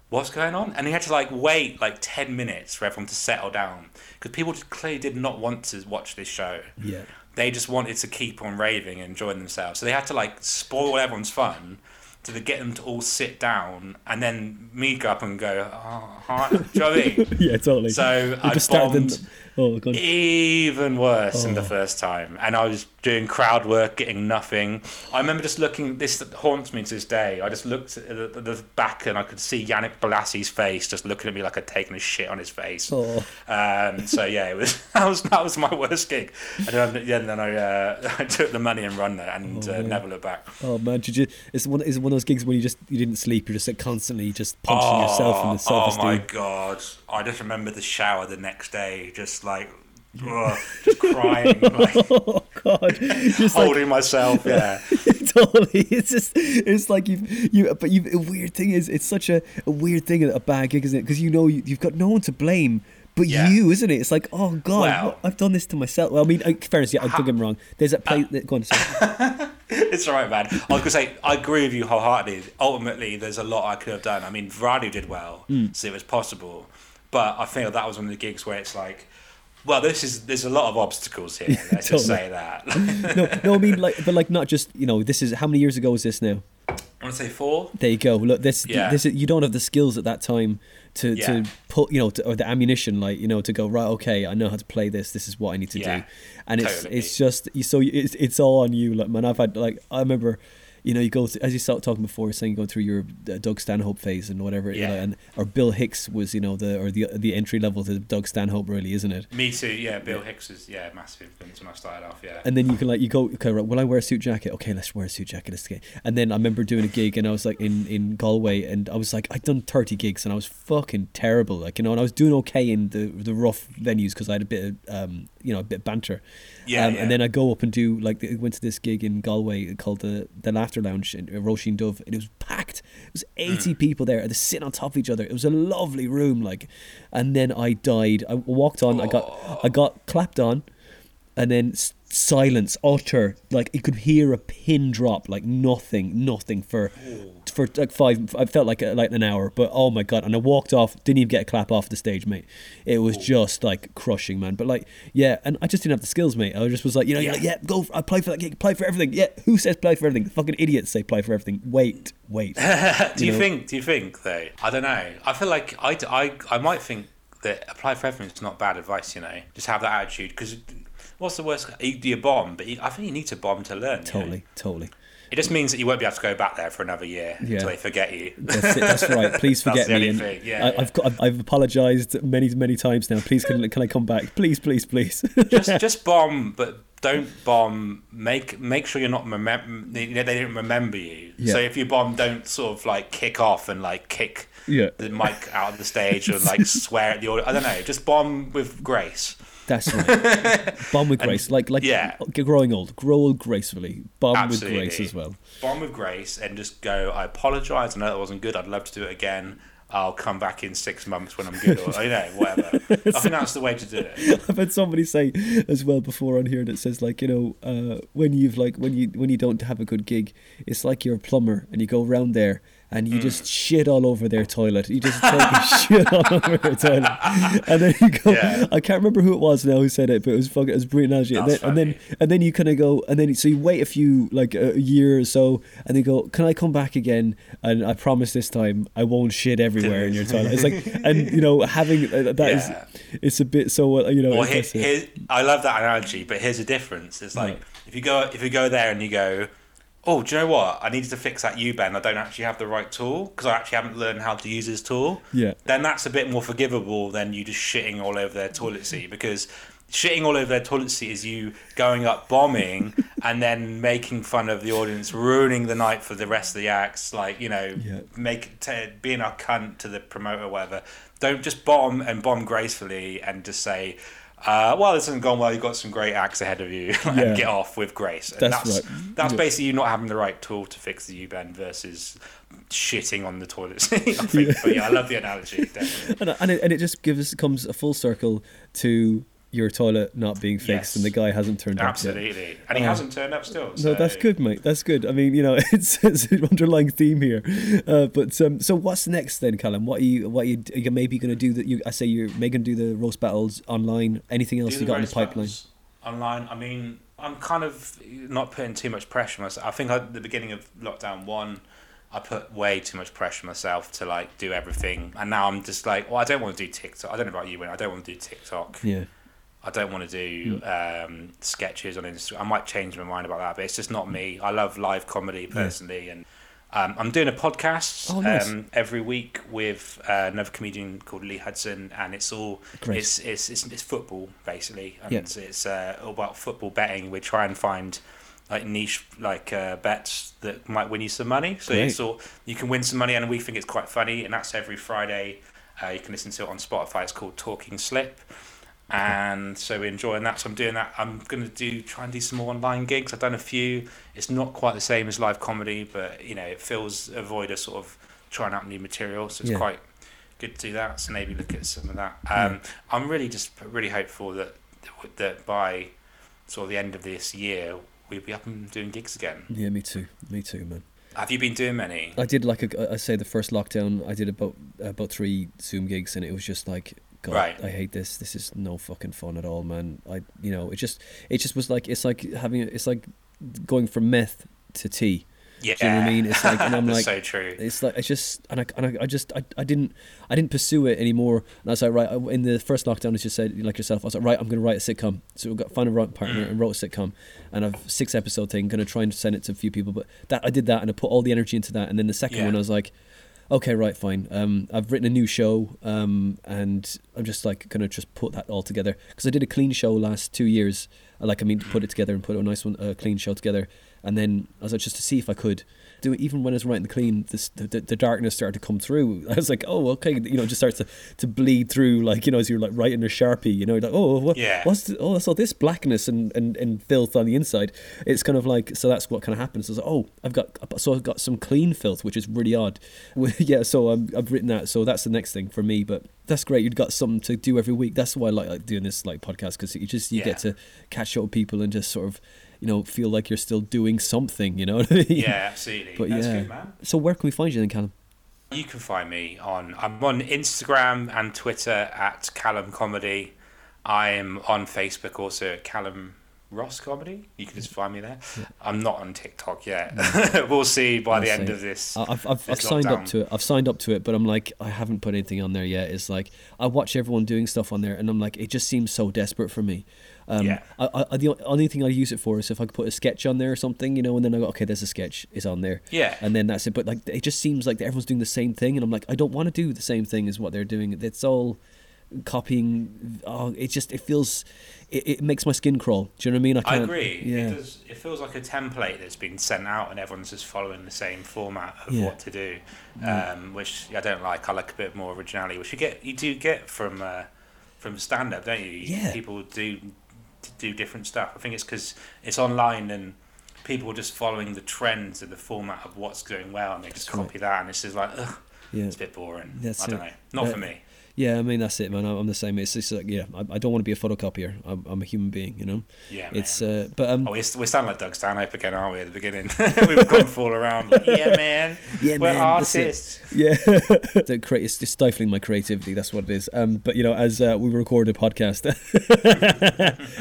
Speaker 2: What's going on? And he had to like wait like 10 minutes for everyone to settle down. Because people clearly did not want to watch this show.
Speaker 1: Yeah.
Speaker 2: They just wanted to keep on raving and enjoying themselves. So they had to like spoil everyone's fun to get them to all sit down and then me go up and go, oh, hi. Do you know what I mean?
Speaker 1: Yeah, totally.
Speaker 2: So
Speaker 1: You
Speaker 2: I bombed
Speaker 1: them- Oh, God.
Speaker 2: even worse than the
Speaker 1: Oh.
Speaker 2: first time, and I was doing crowd work, getting nothing. I remember just looking. This haunts me to this day. I just looked at the, the back, and I could see Yannick Bolasie's face, just looking at me like I'd taken a shit on his face.
Speaker 1: Oh.
Speaker 2: Um, so yeah, it was that was that was my worst gig. And then, yeah, and then I uh, I took the money and run there, and
Speaker 1: Oh,
Speaker 2: uh, never looked back.
Speaker 1: Oh man, did you? It's one. Is it one of those gigs when you just you didn't sleep? You're just like constantly just punching yourself in the self
Speaker 2: Oh my
Speaker 1: esteem.
Speaker 2: god! I just remember the shower the next day, just like, ugh, just crying, like,
Speaker 1: Oh god, just like
Speaker 2: holding myself. Yeah.
Speaker 1: totally. It's just it's like you've you. But you. A weird thing is, it's such a, a weird thing, a bad gig, isn't it? Because you know you, you've got no one to blame. But
Speaker 2: Yeah.
Speaker 1: you, isn't it? It's like, oh God,
Speaker 2: Well-
Speaker 1: I've done this to myself. Well, I mean, fairness, yeah, don't get me wrong. There's that
Speaker 2: Uh,
Speaker 1: play. that go on.
Speaker 2: It's all right, man. I was gonna say I agree with you wholeheartedly. Ultimately, there's a lot I could have done. I mean, Varadu did well,
Speaker 1: Mm.
Speaker 2: so it was possible. But I feel that was one of the gigs where it's like, well, this is there's a lot of obstacles here. Let's just say that.
Speaker 1: no, no, I mean, like, but like, not just you know, this is how many years ago is this now?
Speaker 2: I want to say four.
Speaker 1: There you go. Look, this,
Speaker 2: Yeah.
Speaker 1: this, is, you don't have the skills at that time to
Speaker 2: Yeah.
Speaker 1: to put, you know, to, or the ammunition, like you know, to go right. Okay, I know how to play this. This is what I need to
Speaker 2: Yeah,
Speaker 1: do, and it's
Speaker 2: totally.
Speaker 1: it's just you- so it's it's all on you. Like man, I've had like I remember. You know, you go as you started talking before, saying go through your uh, Doug Stanhope phase and whatever, you know,
Speaker 2: Yeah.
Speaker 1: and or Bill Hicks was, you know, the or the the entry level to Doug Stanhope, really, isn't it?
Speaker 2: Me too. Yeah, Bill Hicks is yeah massive influence when I started off. Yeah.
Speaker 1: And then you can like you go okay right, will I wear a suit jacket okay let's wear a suit jacket let's get and then I remember doing a gig and I was like in in Galway and I was like I'd done 30 gigs and I was fucking terrible like you know and I was doing okay in the the rough venues because I had a bit of um you know a bit of banter
Speaker 2: Yeah,
Speaker 1: um,
Speaker 2: yeah.
Speaker 1: and then I go up and do like I went to this gig in Galway called the the Laughter Lounge in uh, Roisin Dubh and it was packed. It was 80 people there they're sitting on top of each other. It was a lovely room like and then I died. I walked on I got I got clapped on and then s- silence utter like you could hear a pin drop like nothing nothing for for like five i felt like uh, like an hour but oh my god and i walked off didn't even get a clap off the stage mate it was just like crushing man but like yeah and i just didn't have the skills mate i was just was like you know
Speaker 2: Yeah.
Speaker 1: yeah go i play for that gig play for everything yeah who says play for everything fucking idiots say play for everything wait wait
Speaker 2: do you,
Speaker 1: know?
Speaker 2: think? Do you think though? I don't know. I feel like I, I, I might think that apply for everything is not bad advice. You know, just have that attitude because what's the worst? You, you bomb, but you, I think you need to bomb to learn. you know?
Speaker 1: Totally, totally.
Speaker 2: It just means that you won't be able to go back there for another year
Speaker 1: Yeah.
Speaker 2: until they forget you.
Speaker 1: That's, it, that's right. Please
Speaker 2: That's
Speaker 1: forget
Speaker 2: the
Speaker 1: me.
Speaker 2: only thing, yeah,
Speaker 1: I,
Speaker 2: yeah.
Speaker 1: I've got, I've, I've apologized many many times now. Please can can I come back? Please, please, please.
Speaker 2: just just bomb, but don't bomb. Make make sure you're not remember. They, they didn't remember you.
Speaker 1: Yeah.
Speaker 2: So if you bomb, don't sort of like kick off and like kick
Speaker 1: Yeah.
Speaker 2: the mic out of the stage or like swear at the audience. I don't know. Just bomb with grace.
Speaker 1: That's right. Bomb with grace, like like
Speaker 2: yeah.
Speaker 1: growing old. Grow old gracefully. Bomb
Speaker 2: Absolutely.
Speaker 1: with grace as well.
Speaker 2: Bomb with grace and just go. I apologise. I know that wasn't good. I'd love to do it again. I'll come back in six months when I'm good, or you know, whatever. I think that's the way to do it.
Speaker 1: I've had somebody say as well before on here that says like you know uh, when you've like when you when you don't have a good gig, it's like you're a plumber and you go round there and you just shit all over their toilet. You just totally shit all over their toilet, and then you go.
Speaker 2: Yeah.
Speaker 1: I can't remember who it was now who said it, but it was fucking it was brilliant. And then, and then and then you kind of go and then so you wait a few like a year or so and they go, can I come back again? And I promise this time I won't shit everywhere in your toilet. It's like and you know having uh, that is
Speaker 2: Yeah.
Speaker 1: it's a bit so uh, you know.
Speaker 2: Well, here, here, I love that analogy, but here's a difference. It's like
Speaker 1: Right.
Speaker 2: if you go if you go there and you go, oh, do you know what? I needed to fix that U bend. I don't actually have the right tool because I actually haven't learned how to use this tool.
Speaker 1: Yeah.
Speaker 2: Then that's a bit more forgivable than you just shitting all over their toilet seat because. Shitting all over their toilet seat is you going up bombing and then making fun of the audience, ruining the night for the rest of the acts. Like you know,
Speaker 1: Yeah.
Speaker 2: make t- being a cunt to the promoter, or whatever. Don't just bomb and bomb gracefully and just say, uh, "Well, this hasn't gone well. You've got some great acts ahead of you," and
Speaker 1: Yeah.
Speaker 2: get off with grace. And
Speaker 1: That's
Speaker 2: that's
Speaker 1: right.
Speaker 2: that's
Speaker 1: Yeah.
Speaker 2: basically you not having the right tool to fix the U bend versus shitting on the toilet seat. I think, but yeah, I love the analogy. Definitely.
Speaker 1: and, and, it, and it just gives comes a full circle to your toilet not being fixed
Speaker 2: Yes.
Speaker 1: and the guy hasn't turned up.
Speaker 2: Absolutely, and he
Speaker 1: Oh.
Speaker 2: hasn't turned up still.
Speaker 1: No, that's good, mate. That's good. I mean, you know, it's, it's an underlying theme here. Uh, but um, so what's next then, Calum? What are you? What are you? Are you maybe going to do that? You, I say you're maybe going to do the roast battles online. Anything else
Speaker 2: Do
Speaker 1: you got in the pipeline?
Speaker 2: Online, I mean, I'm kind of not putting too much pressure on myself. I think at the beginning of lockdown one, I put way too much pressure on myself to like do everything, and now I'm just like, well, I don't want to do TikTok. I don't know about you, when I don't want to do TikTok.
Speaker 1: Yeah.
Speaker 2: I don't want to do um, sketches on Instagram. I might change my mind about that, but it's just not me. I love live comedy personally, and um, I'm doing a podcast
Speaker 1: Oh, nice.
Speaker 2: um, every week with uh, another comedian called Lee Hudson, and it's all it's, it's it's it's football basically, and
Speaker 1: Yeah.
Speaker 2: it's uh, all about football betting. We try and find like niche like uh, bets that might win you some money. So
Speaker 1: Great.
Speaker 2: it's all you can win some money, and we think it's quite funny, and that's every Friday. Uh, you can listen to it on Spotify. It's called Talking Slip and so we're enjoying that. So I'm doing that. I'm gonna do try and do some more online gigs. I've done a few. It's not quite the same as live comedy, but you know it fills a void of sort of trying out new material. So it's
Speaker 1: Yeah.
Speaker 2: quite good to do that. So maybe look at some of that. Um, I'm really just really hopeful that that by sort of the end of this year we'll be up and doing gigs again.
Speaker 1: Yeah, me too. Me too, man.
Speaker 2: Have you been doing many?
Speaker 1: I did like a, I say the first lockdown. I did about about three Zoom gigs, and it was just like, God,
Speaker 2: Right.
Speaker 1: I hate this. This is no fucking fun at all, man. I, you know, it just, it just was like, it's like having, it's like going from meth to tea.
Speaker 2: Yeah,
Speaker 1: Do you know what I mean? It's like, and I'm like,
Speaker 2: so true.
Speaker 1: it's like it's just and I, and I, I just I, I didn't I didn't pursue it anymore. And I was like, right I- in the first lockdown, as you said, like yourself, I was like, right, I'm going to write a sitcom. So we got found a writing partner mm. and wrote a sitcom, and I've six episode thing. Going to try and send it to a few people, but that I did that and I put all the energy into that. And then the second
Speaker 2: Yeah.
Speaker 1: one, I was like. Okay, right, fine. Um, I've written a new show, um, and I'm just like gonna just put that all together because I did a clean show last two years. Like I mean to put it together and put a nice one, a clean show together, and then I was like just to see if I could do it. Even when I was writing the clean, this, the, the the darkness started to come through. I was like, oh, okay, you know, it just starts to, to bleed through, like you know, as you're like writing a sharpie, you know, like oh, what,
Speaker 2: Yeah.
Speaker 1: what's the, oh, that's all this blackness and, and, and filth on the inside. It's kind of like so that's what kind of happens. So I was like, oh, I've got so I've got some clean filth, which is really odd. yeah, so I'm, I've written that. So that's the next thing for me. But that's great. You've got something to do every week. That's why I like, like doing this like podcast because you just you get to catch up with people and just sort of you know feel like you're still doing something. You know what I mean?
Speaker 2: Yeah, absolutely.
Speaker 1: But
Speaker 2: That's
Speaker 1: yeah.
Speaker 2: good, man.
Speaker 1: So where can we find you then, Calum?
Speaker 2: You can find me on. I'm on Instagram and Twitter at Calum Comedy. I am on Facebook also at Calum Ross Comedy. You can just find me there. I'm not on TikTok yet. we'll see by the end of this.
Speaker 1: I've, I've, I've signed up to it. I've signed up to it, but I'm like, I haven't put anything on there yet. It's like I watch everyone doing stuff on there, and I'm like, it just seems so desperate for me. Um,
Speaker 2: Yeah.
Speaker 1: I, I, the only thing I use it for is if I could put a sketch on there or something, you know, and then I go, okay, there's a sketch, is on there.
Speaker 2: Yeah.
Speaker 1: And then that's it. But like, it just seems like everyone's doing the same thing, and I'm like, I don't want to do the same thing as what they're doing. It's all copying. Oh, it just it feels, it, it makes my skin crawl. Do you know what I mean? I
Speaker 2: I
Speaker 1: can't.
Speaker 2: agree.
Speaker 1: Yeah.
Speaker 2: It, does, it feels like a template that's been sent out and everyone's just following the same format of
Speaker 1: Yeah.
Speaker 2: what to do, um, which I don't like. I like a bit more originality, which you get you do get from uh, from stand up, don't you?
Speaker 1: Yeah.
Speaker 2: People do do different stuff. I think it's because it's online and people are just following the trends and the format of what's going well, and they just copy that, and it's just like, ugh,
Speaker 1: Yeah.
Speaker 2: it's a bit boring.
Speaker 1: That's
Speaker 2: I don't
Speaker 1: it.
Speaker 2: know. Not
Speaker 1: Uh,
Speaker 2: for me.
Speaker 1: Yeah, I mean that's it, man. I'm the same. It's just like yeah, I, I don't want to be a photocopier. I'm, I'm a human being, you know.
Speaker 2: Yeah,
Speaker 1: It's
Speaker 2: man.
Speaker 1: uh, but um,
Speaker 2: Oh, we we sound like Doug Stanhope again, aren't we? At the beginning, we've gone full around. Like, yeah, man.
Speaker 1: Yeah,
Speaker 2: We're
Speaker 1: man,
Speaker 2: artists.
Speaker 1: yeah, the crea- it's just stifling my creativity. That's what it is. Um, but you know, as uh, we record a podcast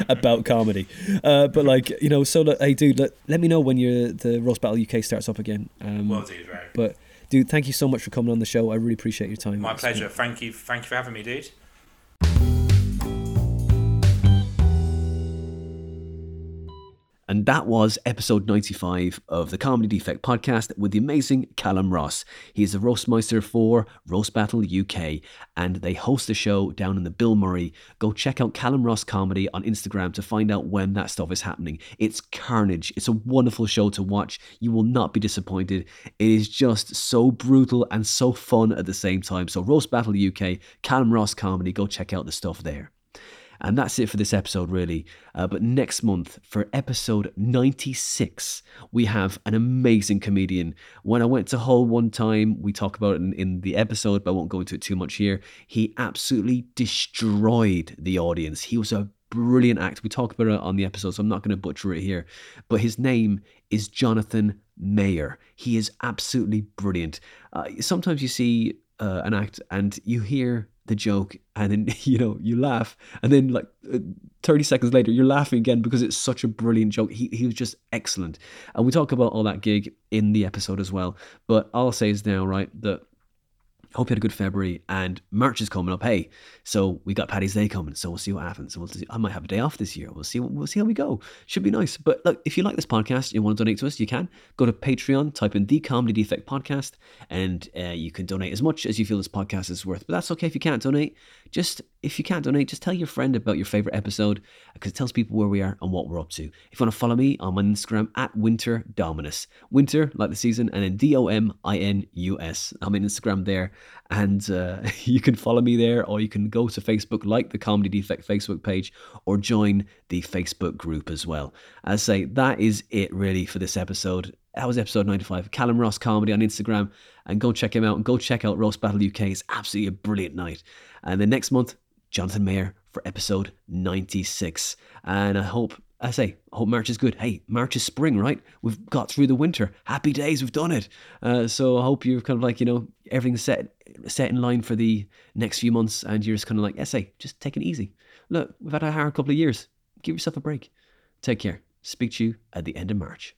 Speaker 1: about comedy, uh, but like you know, so look, hey, dude, let, let me know when your the Roast battle UK starts up again. Um,
Speaker 2: Well, dude, right.
Speaker 1: but dude, thank you so much for coming on the show. I really appreciate your time.
Speaker 2: My pleasure. Thank you. Thank you for having me, dude.
Speaker 1: And that was episode 95 of the Comedy Defect podcast with the amazing Calum Ross. He's the Roastmeister for Roast Battle UK, and they host the show down in the Bill Murray. Go check out Calum Ross Comedy on Instagram to find out when that stuff is happening. It's carnage. It's a wonderful show to watch. You will not be disappointed. It is just so brutal and so fun at the same time. So, Roast Battle UK, Calum Ross Comedy, go check out the stuff there. And that's it for this episode, really. Uh, but next month, for episode 96, we have an amazing comedian. When I went to Hull one time, we talk about it in, in the episode, but I won't go into it too much here. He absolutely destroyed the audience. He was a brilliant act. We talk about it on the episode, so I'm not going to butcher it here. But his name is Jonathan Mayer. He is absolutely brilliant. Uh, sometimes you see uh, an act and you hear the joke and then you know you laugh and then like uh, 30 seconds later you're laughing again because it's such a brilliant joke. He, he was just excellent. And we talk about all that gig in the episode as well. But all i'll say is now right that Hope you had a good February and March is coming up. Hey, so we got Paddy's Day coming, so we'll see what happens. We'll see, I might have a day off this year. We'll see. We'll see how we go. Should be nice. But look, if you like this podcast, you want to donate to us, you can go to Patreon, type in the Comedy Defect Podcast, and uh, you can donate as much as you feel this podcast is worth. But that's okay if you can't donate. Just if you can't donate, just tell your friend about your favorite episode because it tells people where we are and what we're up to. If you want to follow me on my Instagram at Winter Dominus, Winter like the season, and then D O M I N U S. I'm on Instagram there, and uh, you can follow me there, or you can go to Facebook, like the Comedy Defect Facebook page, or join the Facebook group as well. As I say, that is it really for this episode. That was episode 95. Calum Ross Comedy on Instagram, and go check him out and go check out Roast Battle UK. It's absolutely a brilliant night. And then next month, Jonathan Mayer for episode 96. And I hope, I say, I hope March is good. Hey, March is spring, right? We've got through the winter. Happy days, we've done it. Uh, so I hope you're kind of like, you know, everything's set set in line for the next few months and you're just kind of like, essay, just take it easy. Look, we've had a hard couple of years. Give yourself a break. Take care. Speak to you at the end of March.